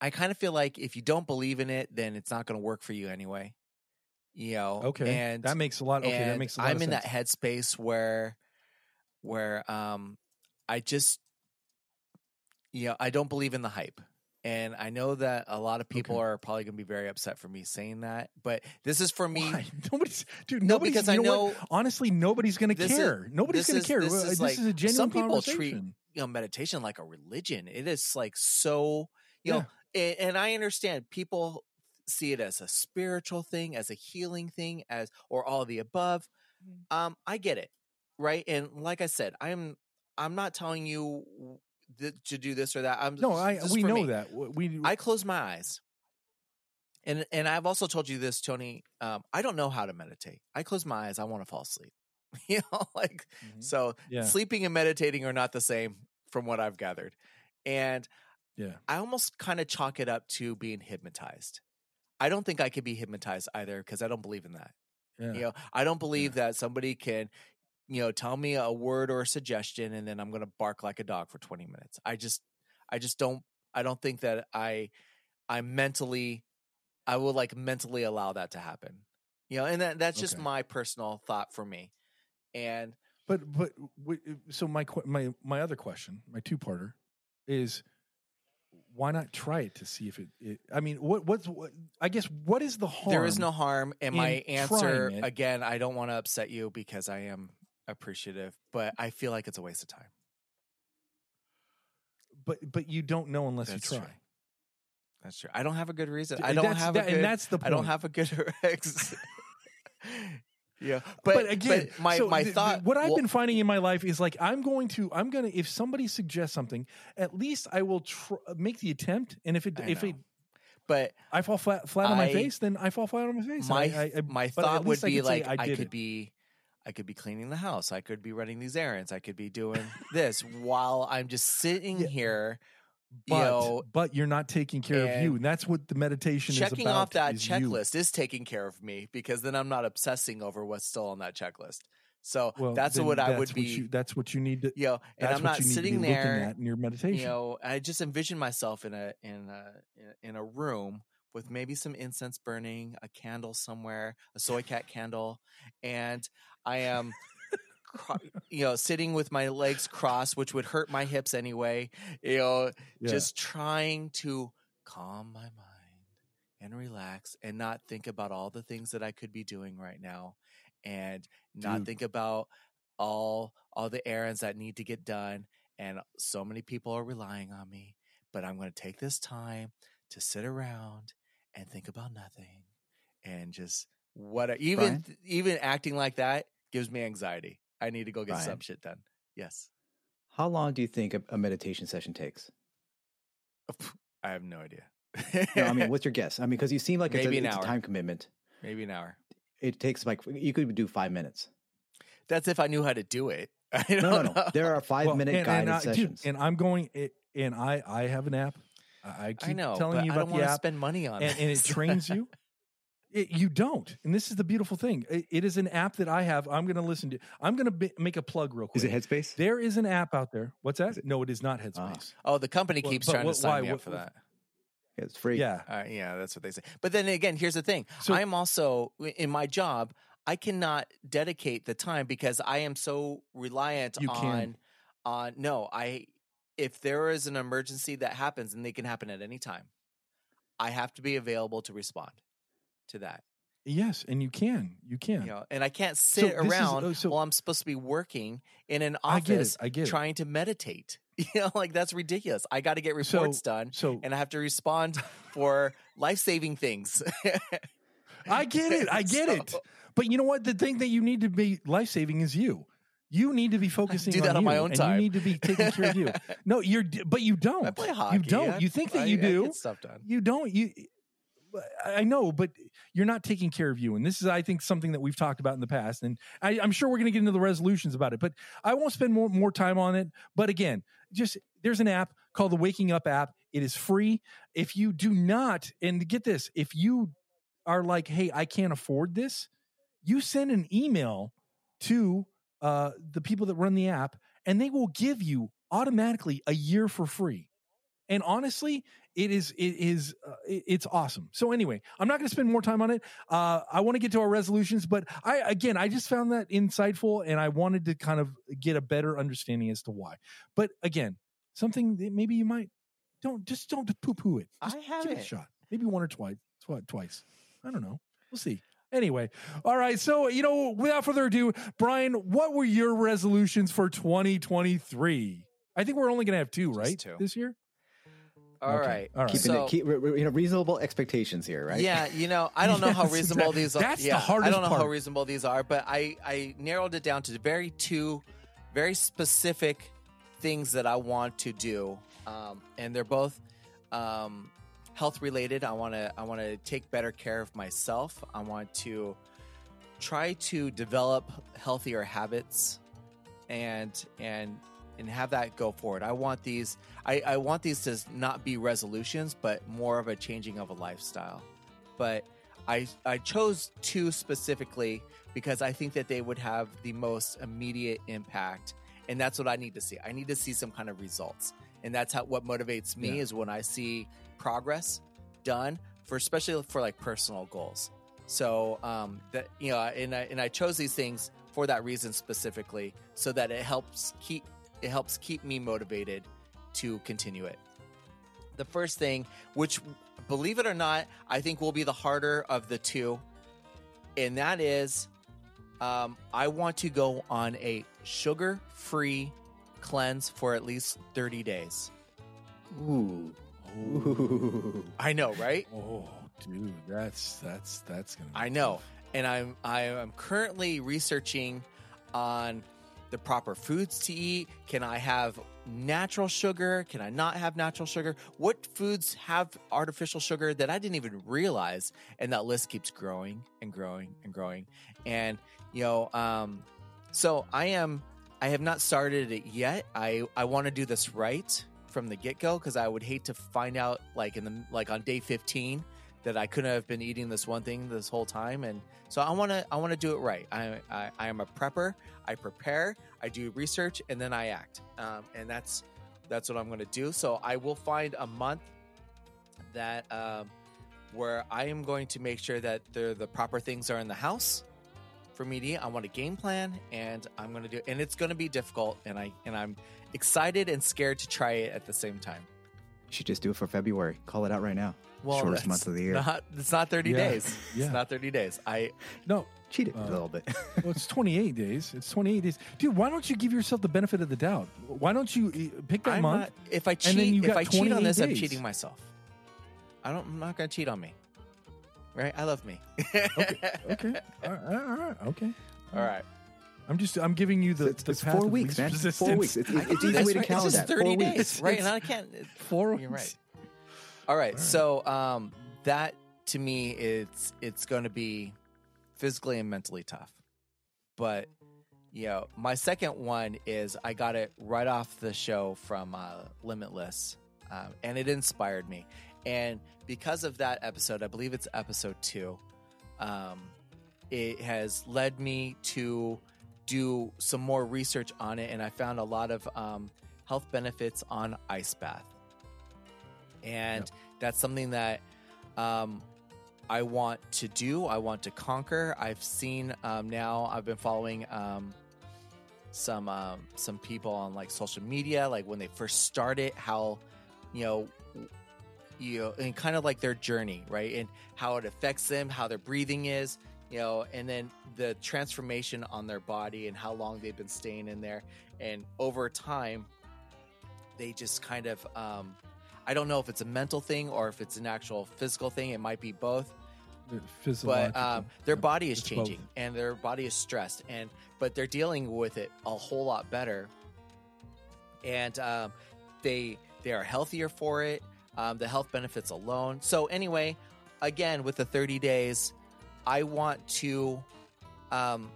I kind of feel like if you don't believe in it, then it's not going to work for you anyway. You know, Okay, and that makes a lot. Okay, that makes a lot I'm in sense. that headspace where where um I just you know, I don't believe in the hype. And I know that a lot of people Okay. are probably going to be very upset for me saying that, but this is for me. Why? [LAUGHS] Nobody's dude. No, nobody's, because you I know, what? know Honestly, nobody's going to This is- care. nobody's going to care. this Well, is This like- is a genuine some people conversation. treat you know meditation like a religion it is like so you Yeah. know and, and i understand people see it as a spiritual thing as a healing thing as or all of the above Mm. um i get it right and like i said i'm i'm not telling you th- to do this or that i'm no, I we know me. that. We i close my eyes and and i've also told you this tony um i don't know how to meditate i close my eyes i want to fall asleep [LAUGHS] you know like so Mm-hmm. yeah, sleeping and meditating are not the same from what I've gathered. And yeah. I almost kind of chalk it up to being hypnotized. I don't think I could be hypnotized either because I don't believe in that. Yeah. You know, I don't believe that somebody can, you know, tell me a word or a suggestion and then I'm going to bark like a dog for 20 minutes. I just I just don't I don't think that I I mentally I will like mentally allow that to happen. You know, and that that's just Okay. my personal thought for me. And But but uh, so my my my other question, my two parter, is why not try it to see if it? it I mean, what what's what, I guess what is the harm? There is no harm. And my answer, again, I don't want to upset you because I am appreciative, but I feel like it's a waste of time. but but you don't know unless That's you try. true. That's true. I don't have a good reason. I don't that's- have that- a good. and that's the I don't have a good. [LAUGHS] ex- yeah, But, but, again, but my so my th- th- thought. what I've well, been finding in my life is like I'm going to I'm gonna if somebody suggests something, at least I will tr- uh, make the attempt, and if it I if it but I fall flat flat on my face, then I fall flat on my face. my I, I, my thought would I be like I, did could it. be. I could be cleaning the house. I could be running these errands. I could be doing this while I'm just sitting Yeah. here, but you know, but you're not taking care of you, and that's what the meditation is checking about. off that is you. checklist is taking care of me because then I'm not obsessing over what's still on that checklist. So Well, that's what I would what be, you, that's what you need to. you know, and That's I'm what not you need sitting to be looking there, in your meditation. you know, I just envision myself in a in a in a room with maybe some incense burning, a candle somewhere, a soy cat [LAUGHS] candle, and I am. You know, sitting with my legs crossed, which would hurt my hips anyway. You know, Yeah. just trying to calm my mind and relax and not think about all the things that I could be doing right now and not Dude. think about all all the errands that need to get done and so many people are relying on me but I'm going to take this time to sit around and think about nothing and just what even Brian? even acting like that gives me anxiety. I need to go get Brian? some shit done. Yes. How long do you think a, a meditation session takes? [SIGHS] I have no idea. No, I mean, [LAUGHS] what's your guess? I mean, because you seem like it's, a, Maybe an it's a hour. time commitment. maybe an hour. It takes like you could do five minutes. That's if I knew how to do it. [LAUGHS] I No, no, no. There are five Well, minute and, guided and, I, dude, sessions. and I'm going, and I I have an app. I, I keep I know, telling but you I about don't the want to app, spend money on and, and it trains you. [LAUGHS] It, you don't, and this is the beautiful thing. It, it is an app that I have. I'm going to listen to. I'm going to make a plug real quick. Is it Headspace? There is an app out there. What's that? no, it is not Headspace. oh, the company keeps but trying what- to sign why? me What- up for that. Yeah, it's free. yeah, Uh, yeah, that's what they say. But then again, here's the thing. So- I'm also in my job. I cannot dedicate the time because I am so reliant You on can. on no. I if there is an emergency that happens and they can happen at any time, I have to be available to respond to that. yes, and you can, you can. You know, and I can't So sit is- around oh, so- while I'm supposed to be working in an I get it. office I get it. trying to meditate. [LAUGHS] You know, like that's ridiculous. I got to get So- reports done So and I have to respond for life saving things. I get it. I get [LAUGHS] it. But you know what? The thing that you need to be life saving is you. You need to be focusing do that on on my you, own and time. You need to be taking care of you. [LAUGHS] No, you're, but you don't. I play hockey. You don't. I- you think that I- you I do. get stuff done. You don't. You. I know, but you're not taking care of you, and this is, I think, something that we've talked about in the past, and I, I'm sure we're going to get into the resolutions about it. But I won't spend more more time on it. But again, just there's an app called the Waking Up app. It is free. If you do not, and get this, if you are like, hey, I can't afford this, you send an email to uh, the people that run the app, and they will give you automatically a year for free. And honestly, it is it is uh, it's awesome. So anyway, I'm not going to spend more time on it. Uh, I want to get to our resolutions, but I again, I just found that insightful, and I wanted to kind of get a better understanding as to why. But again, something that maybe you might don't just don't poo poo it. Just I give it a shot. Maybe one or twice. Twi- Twice. I don't know. We'll see. Anyway, all right. So you know, without further ado, Brian, what were your resolutions for 2023? I think we're only going to have two, Just right? two. This year. All Okay. right. All right. Keeping So- it, keep, re- re- you know, reasonable expectations here, right? Yeah, you know, I don't know how [LAUGHS] reasonable exactly. these are. That's the yeah, I don't know how reasonable these are, but I I narrowed it down to very two very specific things that I want to do. Um, and they're both um, health related. I want to I want to take better care of myself. I want to try to develop healthier habits and and and have that go forward. I want these I, I want these to not be resolutions, but more of a changing of a lifestyle. But I I chose two specifically because I think that they would have the most immediate impact. And that's what I need to see. I need to see some kind of results. And that's how what motivates me Yeah. is when I see progress done for especially for like personal goals. So um that you know and I and I chose these things for that reason specifically so that it helps keep it helps keep me motivated to continue it. The first thing, which believe it or not, I think will be the harder of the two, and that is um, I want to go on a sugar free cleanse for at least 30 days. Ooh. Ooh. I know, right? Oh, dude, that's that's that's gonna. Be I know. tough. And I'm I am currently researching on the proper foods to eat. Can I have natural sugar? Can I not have natural sugar? What foods have artificial sugar that I didn't even realize? And that list keeps growing and growing and growing. And you know, um, so I am I have not started it yet. I I want to do this right from the get go because I would hate to find out like in the like on day 15 that I couldn't have been eating this one thing this whole time, and so I want to I want to do it right. I, I I am a prepper. I prepare. I do research, and then I act, um, and that's that's what I'm going to do. So I will find a month that um, where I am going to make sure that the the proper things are in the house for me to eat. I want a game plan, and I'm going to do, and it's going to be difficult, and I and I'm excited and scared to try it at the same time. You should just do it for February. Call it out right now. Well, Shortest month of the year. Not, it's not 30 Yeah, days. yeah. It's not 30 days. I No, Cheat it Uh, a little bit. [LAUGHS] well, it's 28 days. It's 28 days, dude. Why don't you give yourself the benefit of the doubt? Why don't you uh, pick that I'm month? not, if I cheat, if I cheat on 28 this, I'm cheating myself. I don't. I'm not going to cheat on me. Right? I love me. okay, [LAUGHS] all right, all right, okay. All right. I'm just I'm giving you the, it's the it's path four of weeks, man. resistance. Four weeks. It's, it's, it's easy That's way to count It's just that. 30 Four days, weeks. right? And I can't. [LAUGHS] Four You're weeks. All right. right. So um, that to me, it's it's going to be physically and mentally tough. But you know, my second one is I got it right off the show from uh, Limitless, um, and it inspired me. And because of that episode, I believe it's episode two. Um, it has led me to do some more research on it, and I found a lot of um, health benefits on ice bath and that's something that um, I want to do. I want to conquer. I've seen um, now. I've been following um, some um, some people on like social media, like when they first started, how you know. You know, and kind of like their journey, right? And how it affects them, how their breathing is, you know, and then the transformation on their body and how long they've been staying in there. And over time, they just kind of um, I don't know if it's a mental thing or if it's an actual physical thing. It might be both, but um, their body is it's changing both. and their body is stressed, and but they're dealing with it a whole lot better, and um, they they are healthier for it. Um, the health benefits alone. So anyway, again with the 30 days, I want to um,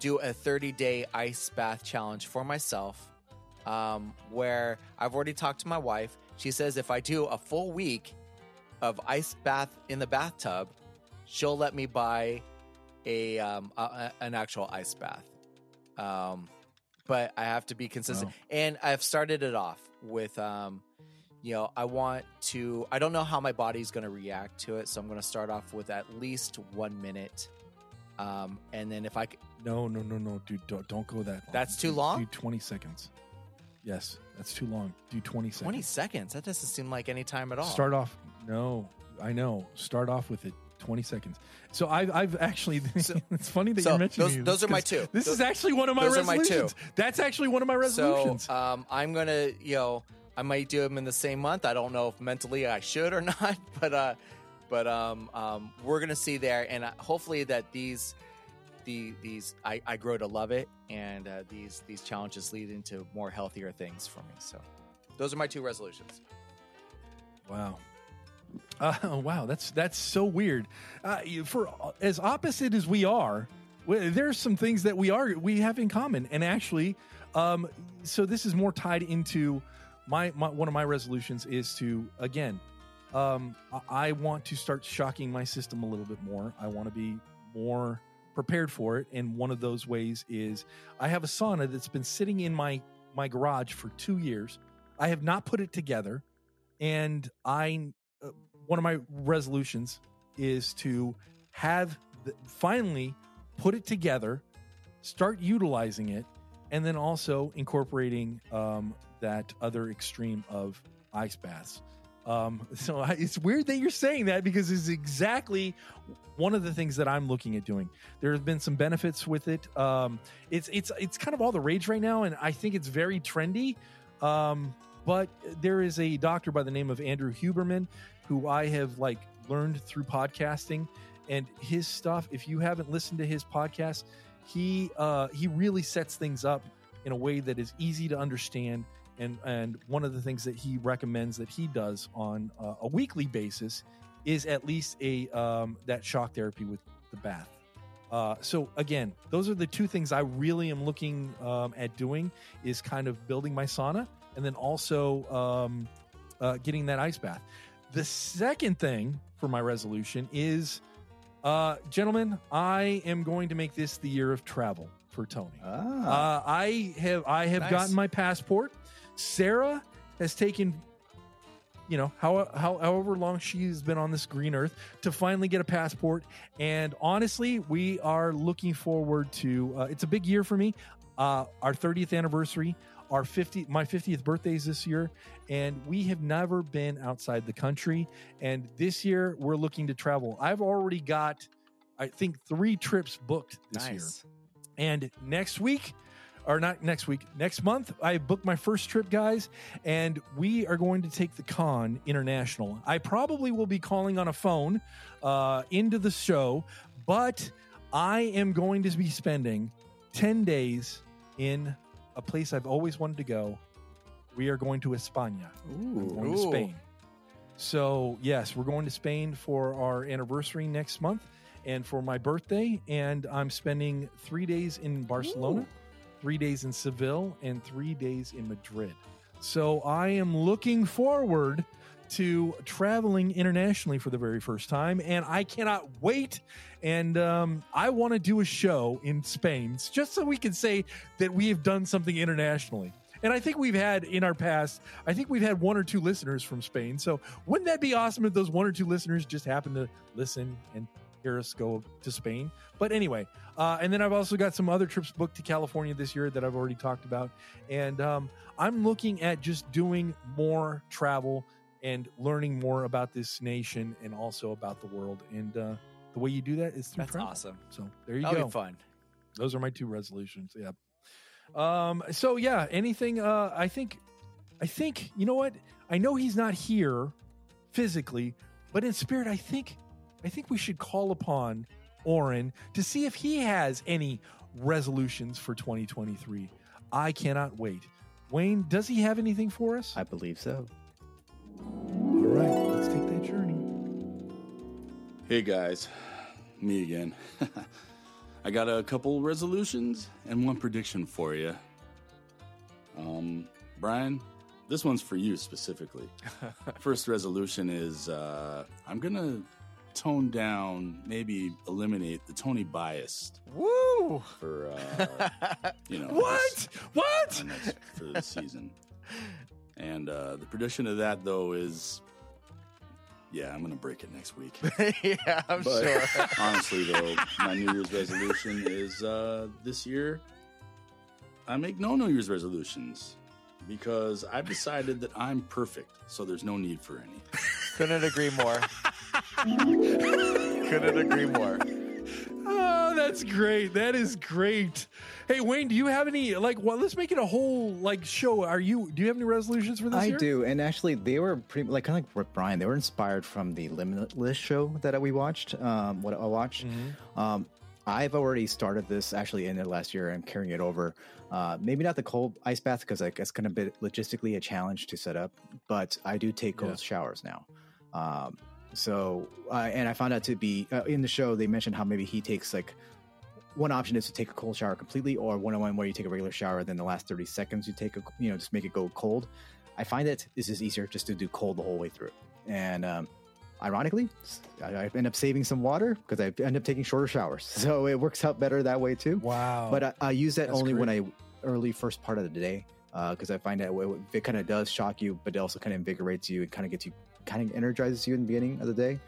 do a 30 day ice bath challenge for myself um, where I've already talked to my wife. She says if I do a full week of ice bath in the bathtub, she'll let me buy a, um, a, an actual ice bath. Um, but I have to be consistent, Wow. and I've started it off with, um, you know, I want to. I don't know how my body's going to react to it, so I'm going to start off with at least one minute, um, and then if I c- no, no, no, no, dude, don't, don't go that. Long. That's too long? Do 20 seconds. Yes, that's too long. Do 20 seconds. 20 seconds, that doesn't seem like any time at all. Start off. No, I know. Start off with it. 20 seconds. So I've, I've actually, [LAUGHS] So- it's funny that so you're mentioning those- those are my 'cause two. This Those- is actually one of my those are my two. resolutions. That's actually one of my resolutions. So um, I'm gonna, you know, I might do them in the same month. I don't know if mentally I should or [LAUGHS] not, but uh, but um, um, we're gonna see there, and uh, hopefully that these, the these I, I grow to love it, and uh, these these challenges lead into more healthier things for me. So those are my two resolutions. Wow. Uh, [LAUGHS] wow, that's that's so weird. Uh, for as opposite as we are, there's some things that we are we have in common, and actually, um, so this is more tied into my, my one of my resolutions is to again, um, I, want to start shocking my system a little bit more. I want to be more prepared for it, and one of those ways is I have a sauna that's been sitting in my my garage for two years. I have not put it together and I uh, one of my resolutions is to have the, finally put it together, start utilizing it, and then also incorporating um, that other extreme of ice baths. Um, [LAUGHS] so I, it's weird that you're saying that because it's exactly one of the things that I'm looking at doing. There have been some benefits with it. Um, it's it's it's kind of all the rage right now, and I think it's very trendy. Um, but there is a doctor by the name of Andrew Huberman who I have like learned through podcasting and his stuff. If you haven't listened to his podcast, he uh, he really sets things up in a way that is easy to understand. And and one of the things that he recommends that he does on uh, a weekly basis is at least a um, that shock therapy with the bath. Uh, so again, those are the two things I really am looking um, at doing is kind of building my sauna and then also um, uh, getting that ice bath. The second thing for my resolution is, uh, gentlemen, I am going to make this the year of travel for Tony. Ah. Uh, I have I have Nice. gotten my passport. Sarah has taken you know, how, how however long she's been on this green earth to finally get a passport. And honestly, we are looking forward to. Uh, it's a big year for me. Uh, our 30th anniversary, our 50, my 50th birthday is this year, and we have never been outside the country. And this year, we're looking to travel. I've already got, I think, three trips booked this year. And next week, or not next week, next month, I booked my first trip, guys, and we are going to take the con international. I probably will be calling on a phone uh, into the show, but I am going to be spending 10 days in a place I've always wanted to go. We are going to España. Going to Spain. So, yes, we're going to Spain for our anniversary next month and for my birthday. And I'm spending three days in Barcelona, three days in Seville, and three days in Madrid. So, I am looking forward to traveling internationally for the very first time. And I cannot wait. And um, I want to do a show in Spain just so we can say that we have done something internationally. And I think we've had in our past, I think we've had one or two listeners from Spain. So wouldn't that be awesome if those one or two listeners just happen to listen and hear us go to Spain? But anyway, uh, and then I've also got some other trips booked to California this year that I've already talked about. And um, I'm looking at just doing more travel and learning more about this nation and also about the world. And uh, the way you do that is through That's travel. awesome. So there you That'll go. fun. Those are my two resolutions. Yeah. Um. So yeah. Anything? Uh. I think. I think. You know what? I know he's not here physically, but in spirit, I think. I think we should call upon Oren to see if he has any resolutions for 2023. I cannot wait. Wayne, does he have anything for us? I believe so. All right. Let's take that journey. Hey guys, me again. [LAUGHS] I got a couple resolutions and one prediction for you. Um, Brian, this one's for you specifically. [LAUGHS] First resolution is uh, I'm gonna tone down, maybe eliminate the Tony bias Woo! for uh, [LAUGHS] you know What? this- What? for the season. And uh, the prediction of that though is, yeah, I'm gonna break it next week. [LAUGHS] yeah, I'm But sure. [LAUGHS] honestly, though, my New Year's resolution is uh, this year. I make no New Year's resolutions because I've decided that I'm perfect, so there's no need for any. Couldn't agree more. Couldn't agree more. Oh, that's great. That is great. Hey, Wayne, do you have any like? Well, let's make it a whole like show. Are you? Do you have any resolutions for this I year? do, and actually, they were pretty like kind of like with Brian. They were inspired from the Limitless show that we watched. Um, what I watched. Um, I've already started this actually in the last year. I'm carrying it over. Uh, maybe not the cold ice bath because like, it's going to be logistically a challenge to set up, but I do take cold Yeah. showers now. Um, so, uh, and I found out to be uh, in the show they mentioned how maybe he takes like one option is to take a cold shower completely, or one on one where you take a regular shower, then the last thirty seconds you take a you know just make it go cold. I find that this is easier just to do cold the whole way through, and um, ironically, I, I end up saving some water because I end up taking shorter showers, [LAUGHS] so it works out better that way too. Wow. But I, I use that That's only when I early first part of the day because I find that it, it kind of does shock you, but it also kind of invigorates you and kind of gets you kind of energizes you in the beginning of the day.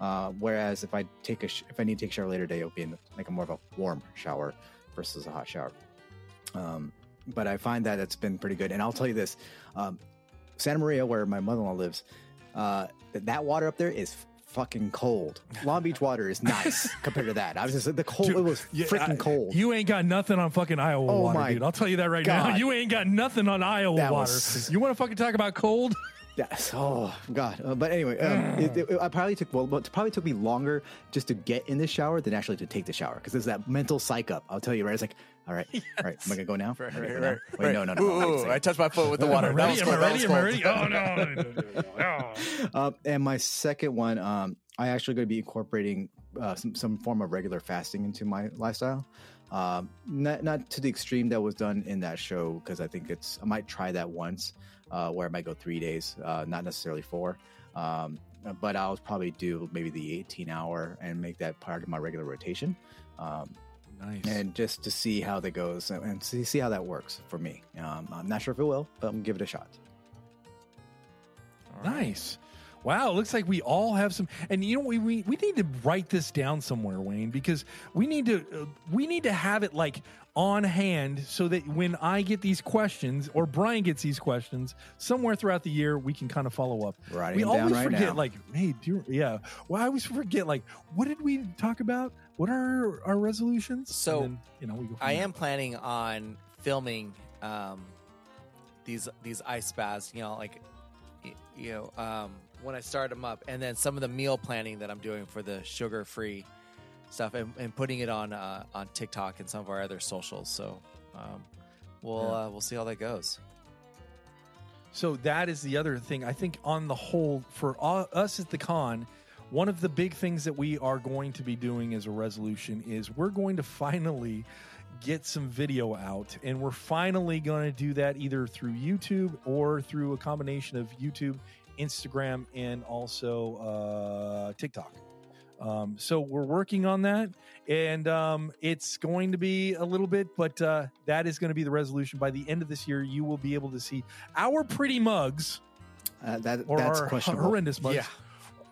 Uh, whereas if I take a sh- if I need to take a shower later day, it'll be in like a more of a warm shower versus a hot shower. Um, but I find that it's been pretty good. And I'll tell you this: um, Santa Maria, where my mother-in-law lives, uh, th- that water up there is fucking cold. Long Beach water is nice [LAUGHS] compared to that. I was just the cold. Dude, it was yeah, freaking cold. You ain't got nothing on fucking Iowa Oh water, my dude. I'll tell you that right now. You ain't got nothing on Iowa That water. was- You want to fucking talk about cold? Yes. Oh God. Uh, but anyway, um, it, it, I probably took well, it probably took me longer just to get in the shower than actually to take the shower because there's that mental psych up. I'll tell you right. It's like, all right, [LAUGHS] all right. Am I gonna go now? I gonna go now? Wait, no, no, no. Ooh, ooh, I touched my foot with the [LAUGHS] water. Ready? Am I ready? Am I ready? Oh no. no, no, no. it. Uh, and my second one, um, I actually going to be incorporating uh, some some form of regular fasting into my lifestyle. Um, not not to the extreme that was done in that show because I think it's I might try that once uh, where I might go three days, uh, not necessarily four. Um, but I'll probably do maybe the 18 hour and make that part of my regular rotation. Um, Nice. and just to see how that goes and- see, see how that works for me. Um, I'm not sure if it will, but I'm gonna give it a shot. Nice. Wow, it looks like we all have some, and you know we we, we need to write this down somewhere, Wayne, because we need to uh, we need to have it like on hand so that when I get these questions or Brian gets these questions somewhere throughout the year, we can kind of follow up. Writing we them down always right forget, now. like, hey, do you, yeah. Well, I always forget, like, what did we talk about? What are our resolutions? So, And then, you know, we go. I there. am planning on filming um, these these ice baths. You know, like you know um, when I start them up, and then some of the meal planning that I'm doing for the sugar free stuff, and, and putting it on uh, on TikTok and some of our other socials. So um, we'll Yeah. uh, we'll see how that goes. So that is the other thing. I think on the whole, for all, us at the con, one of the big things that we are going to be doing as a resolution is we're going to finally get some video out, and we're finally going to do that either through YouTube or through a combination of YouTube, Instagram, and also uh, TikTok. Um, so we're working on that, and um, it's going to be a little bit, but uh, that is going to be the resolution. By the end of this year, you will be able to see our pretty mugs Uh, that or that's our questionable. horrendous mugs. Yeah.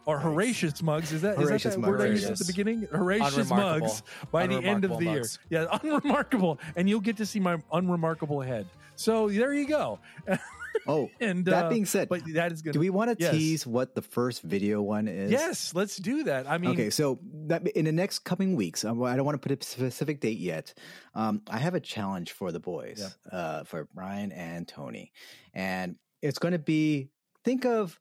Or Horricious mugs. Is that, is Horricious that that word I used at the beginning? Horricious mugs by the end of Unremarkable the year. Yeah, [LAUGHS] unremarkable. And you'll get to see my unremarkable head. So there you go. [LAUGHS] Oh, And that uh, being said, but that is good. do we want to yes. tease what the first video one is? Yes, let's do that. I mean, okay, so that in the next coming weeks, I don't want to put a specific date yet. Um, I have a challenge for the boys, uh, for Brian and Tony, and it's going to be think of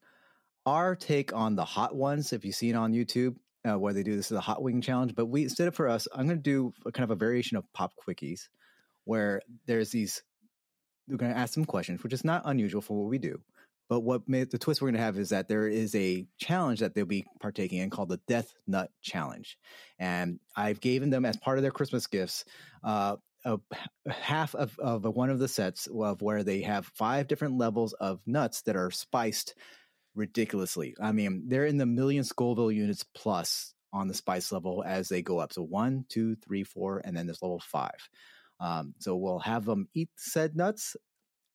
our take on the hot ones. If you've seen on YouTube, uh, where they do this is a hot wing challenge, but we instead of for us, I'm going to do a kind of a variation of pop quickies, where there's these. We're going to ask some questions, which is not unusual for what we do. But what made the twist we're going to have is that there is a challenge that they'll be partaking in called the Death Nut Challenge, and I've given them as part of their Christmas gifts uh, a half of, of one of the sets of where they have five different levels of nuts that are spiced ridiculously. I mean, they're in the million Scoville units plus on the spice level as they go up. So one, two, three, four, and then there's level five. Um, so we'll have them eat said nuts.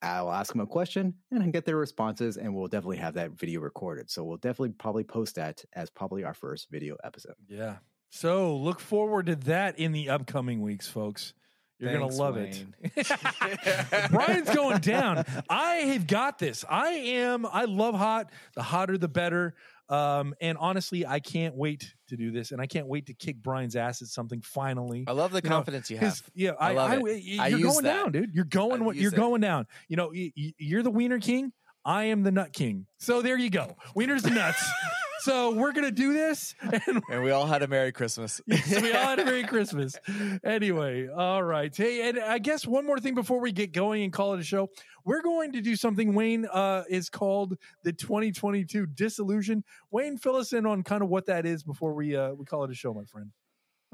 I'll ask them a question and get their responses, and we'll definitely have that video recorded. So we'll definitely probably post that as probably our first video episode. yeah. So look forward to that in the upcoming weeks, folks. You're gonna love Wayne. it. [LAUGHS] [LAUGHS] Brian's going down. I have got this. I am, I love hot. The hotter, the better. Um, and honestly, I can't wait to do this. And I can't wait to kick Brian's ass at something finally. I love the You know, confidence you His- have. yeah, I I, love I, it. I You're going that. down, dude. You're going. I You're it. going down. You know, you're the wiener king. I am the nut king. So there you go. Wieners and nuts. [LAUGHS] so we're gonna do this, and [LAUGHS] And we all had a Merry Christmas. [LAUGHS] so we all had a Merry Christmas. Anyway, all right. Hey, and I guess one more thing before we get going and call it a show. We're going to do something Wayne uh, is called the 2022 Disillusion. Wayne, fill us in on kind of what that is before we uh, we call it a show, my friend.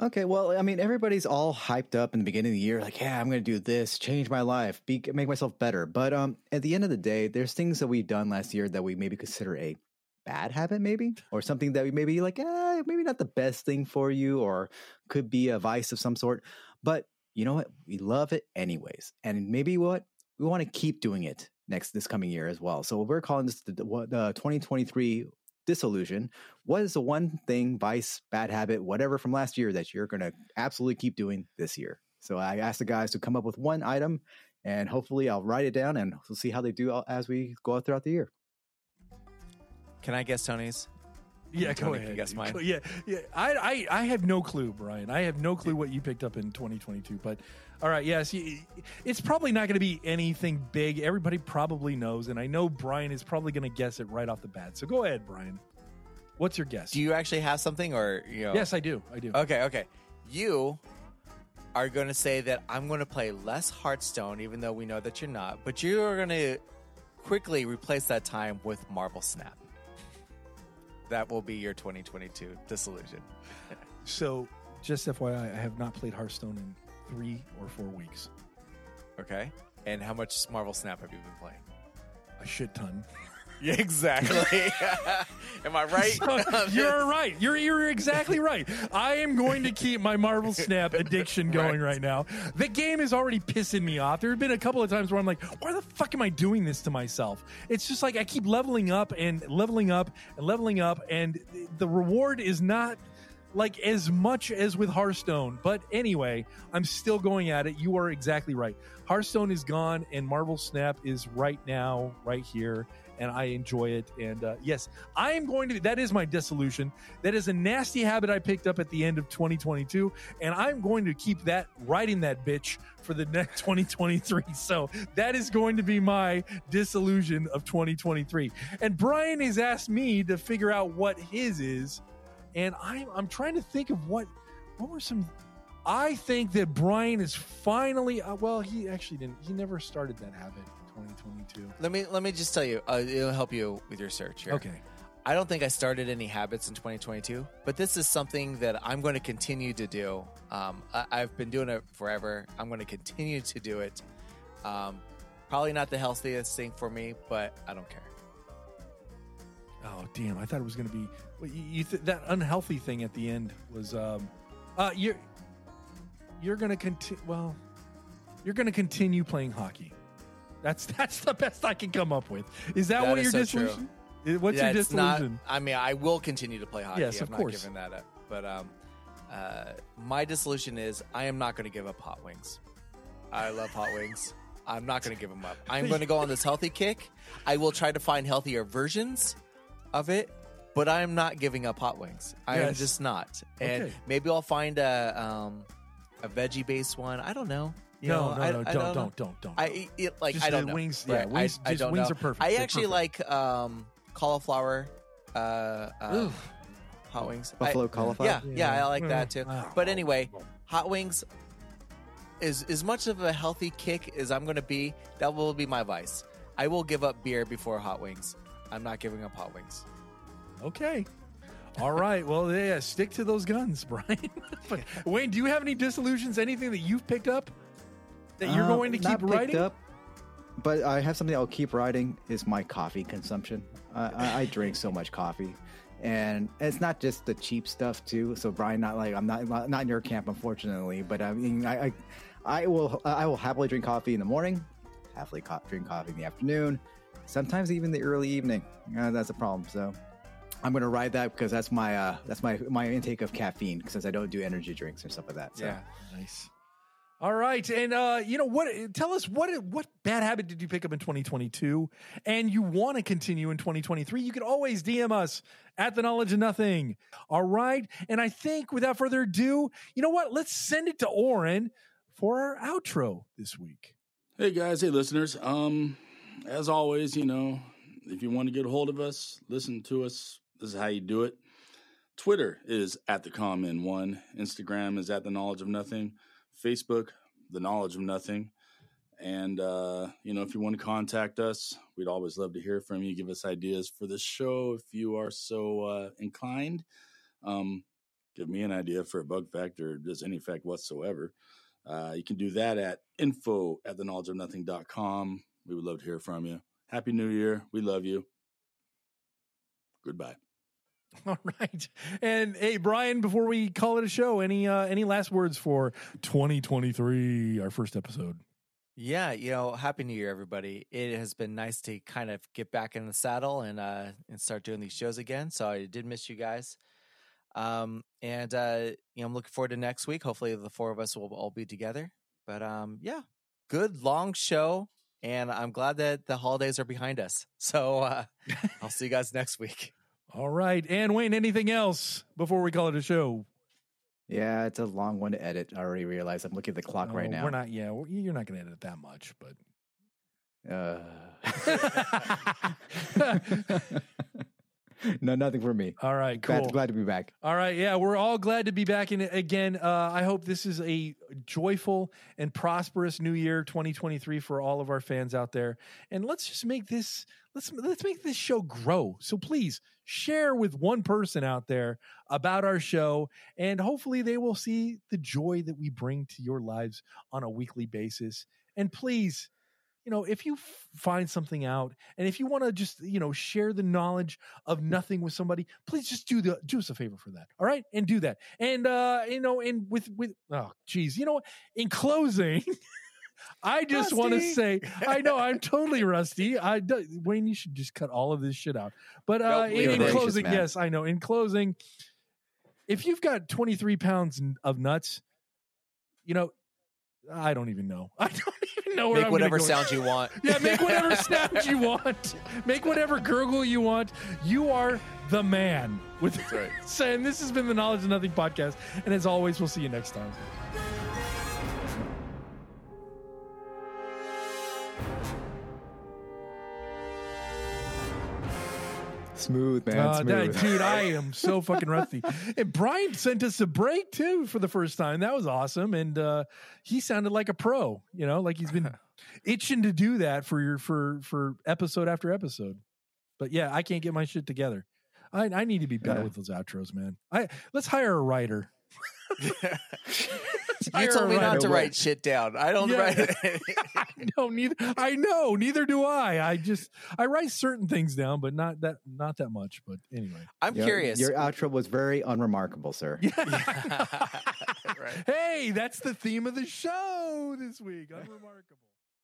Okay, well, I mean, everybody's all hyped up in the beginning of the year, like, yeah, I'm going to do this, change my life, be, make myself better. But um, at the end of the day, there's things that we've done last year that we maybe consider a bad habit, maybe, or something that we maybe like, eh, maybe not the best thing for you, or could be a vice of some sort. But you know what? We love it anyways, and maybe what we want to keep doing it next this coming year as well. So we're calling this the, the, the 2023 disillusion what is the one thing vice bad habit whatever from last year that you're going to absolutely keep doing this year so i asked the guys to come up with one item and hopefully i'll write it down and we'll see how they do as we go out throughout the year Can I guess Tony's? Yeah, Tony, go can ahead. guess mine? Yeah, yeah. I, I, I have no clue, Brian. I have no clue what you picked up in 2022. But all right, yes, y- it's probably not going to be anything big. Everybody probably knows, and I know Brian is probably going to guess it right off the bat. So go ahead, Brian. What's your guess? Do you actually have something, or you know? Yes, I do. I do. Okay, okay. You are going to say that I'm going to play less Hearthstone, even though we know that you're not. But you are going to quickly replace that time with Marvel Snap. That will be your 2022 disillusion. [LAUGHS] So just FYI, I have not played Hearthstone in three or four weeks. Okay. And how much Marvel Snap have you been playing? A shit ton. [LAUGHS] Yeah, exactly. [LAUGHS] Am I [LAUGHS] right? So, you're right. You're you're exactly right. I am going to keep my Marvel Snap [LAUGHS] addiction going right. now. The game is already pissing me off. There have been a couple of times where I'm like, why the fuck am I doing this to myself? It's just like I keep leveling up and leveling up and leveling up, and the reward is not like as much as with Hearthstone. But anyway, I'm still going at it. You are exactly right. Hearthstone is gone, and Marvel Snap is right now, right here and I enjoy it. And uh, yes, I am going to. That is my dissolution. That is a nasty habit I picked up at the end of 2022, and I'm going to keep that riding that bitch for the next [LAUGHS] 2023. So that is going to be my disillusion of 2023. And Brian has asked me to figure out what his is, and I'm I'm trying to think of what what were some. I think that Brian is finally. Uh, well, he actually didn't. He never started that habit. 2022. Let me let me just tell you. Uh, it'll help you with your search here. Okay. I don't think I started any habits in 2022, but this is something that I'm going to continue to do. Um, I, have been doing it forever. I'm going to continue to do it. Um, probably not the healthiest thing for me, but I don't care. Oh damn! I thought it was going to be well, you, you th- that unhealthy thing at the end was um, uh, you're you're going to continue. Well, you're going to continue playing hockey. That's [LAUGHS] that's the best I can come up with. Is that, That what is your so disillusion? What's Yeah, your it's not- I mean, I will continue to play hockey. Yes, I'm of course. not giving that up. But um, uh, my dissolution is I am not going to give up hot wings. I love hot wings. I'm not going to give them up. I'm going to go on this healthy kick. I will try to find healthier versions of it, but I'm not giving up hot wings. I am just not. And Okay. maybe I'll find a um, a veggie based one. I don't know. You no, know, no, I, no, I don't, don't, don't, don't, don't. I eat it like Just I don't the know. wings- yeah, Right, wings- I, I just don't wings know. are perfect. I They're actually perfect. like um, cauliflower uh, uh, hot wings. Buffalo I, cauliflower. yeah, yeah, I like that too. Wow. But anyway, hot wings is as much of a healthy kick as I'm going to be. That will be my vice. I will give up beer before hot wings. I'm not giving up hot wings. Okay. All right. Well, yeah, stick to those guns, [LAUGHS] Brian. but [LAUGHS] Wayne, do you have any disillusions? Anything that you've picked up that you're Uh, going to keep not picked writing? Up, but I have something I'll keep writing is my coffee consumption. I, I, I drink so much coffee, and it's not just the cheap stuff too. So Brian, not like I'm not not in your camp, unfortunately. But I mean, I I, I will I will happily drink coffee in the morning, happily co- drink coffee in the afternoon, sometimes even the early evening. Uh, that's a problem. So. I'm gonna ride that because that's my uh, that's my my intake of caffeine since I don't do energy drinks or stuff like that. So. Nice. All right, and uh, you know what? Tell us what what bad habit did you pick up in 2022, and you want to continue in 2023? You can always DM us at the knowledge of nothing. All right, and I think without further ado, you know what? Let's send it to Oren for our outro this week. Hey guys, hey listeners. Um, as always, you know, if you want to get a hold of us, listen to us. This is how you do it. Twitter is at the common one. Instagram is at the knowledge of nothing. Facebook, the knowledge of nothing. And uh, you know, if you want to contact us, we'd always love to hear from you. Give us ideas for the show if you are so uh, inclined. Um, give me an idea for a bug fact or just any fact whatsoever. Uh, you can do that at info at the knowledge of nothing.com. We would love to hear from you. Happy New Year. We love you. Goodbye. [LAUGHS] All right, and hey, Brian, before we call it a show, any uh, any last words for 2023, our first episode? Yeah, you know, happy new year, everybody. It has been nice to kind of get back in the saddle and uh and start doing these shows again. So I did miss you guys. Um and uh you know, I'm looking forward to next week. Hopefully the four of us will all be together. But um yeah, good long show and I'm glad that the holidays are behind us. [LAUGHS] So uh I'll see you guys next week. All right, and Wayne, anything else before we call it a show? Yeah, it's a long one to edit. I already realized. I'm looking at the clock right Oh, now. We're not. Yeah, we're- you're not going to edit that much, but Uh... [LAUGHS] [LAUGHS] [LAUGHS] [LAUGHS] no, nothing for me. all right, cool. Glad, glad to be back. All right, yeah, we're all glad to be back And again. Uh, I hope this is a joyful and prosperous New Year 2023 for all of our fans out there. And let's just make this let's let's make this show grow. So please share with one person out there about our show, and hopefully they will see the joy that we bring to your lives on a weekly basis. And please, you know, if you f- find something out and if you want to just, you know, share the knowledge of nothing with somebody, please just do the do us a favor for that. All right? And do that. And uh, you know, and with with oh geez, you know? In closing, [LAUGHS] I just want to say, I know I'm totally [LAUGHS] rusty. I do, Wayne, you should just cut all of this shit out. But uh, in, in closing, man. yes, I know. In closing, if you've got 23 pounds of nuts, you know, I don't even know. [LAUGHS] I don't even know where Make I'm whatever gonna go. sound you want. [LAUGHS] Yeah, make whatever [LAUGHS] sound you want. Make whatever gurgle you want. You are the man. With That's right. saying this has been the Knowledge of Nothing podcast, and as always, we'll see you next time. Smooth, man. Uh, that- dude, I [LAUGHS] am so fucking rusty. And Brian sent us a break too for the first time. That was awesome, and uh, he sounded like a pro. You know, like he's been [LAUGHS] itching to do that for your for for episode after episode. But yeah, I can't get my shit together. I, I need to be better Yeah. with those outros, man. I let's hire a writer. [LAUGHS] You told me not to write shit down. I don't Yeah. write. [LAUGHS] [LAUGHS] no, neither. I know, neither do I. I just I write certain things down, but not that not that much. But anyway, I'm Your- curious. Your outro was very unremarkable, sir. [LAUGHS] right. Hey, that's the theme of the show this week. Unremarkable.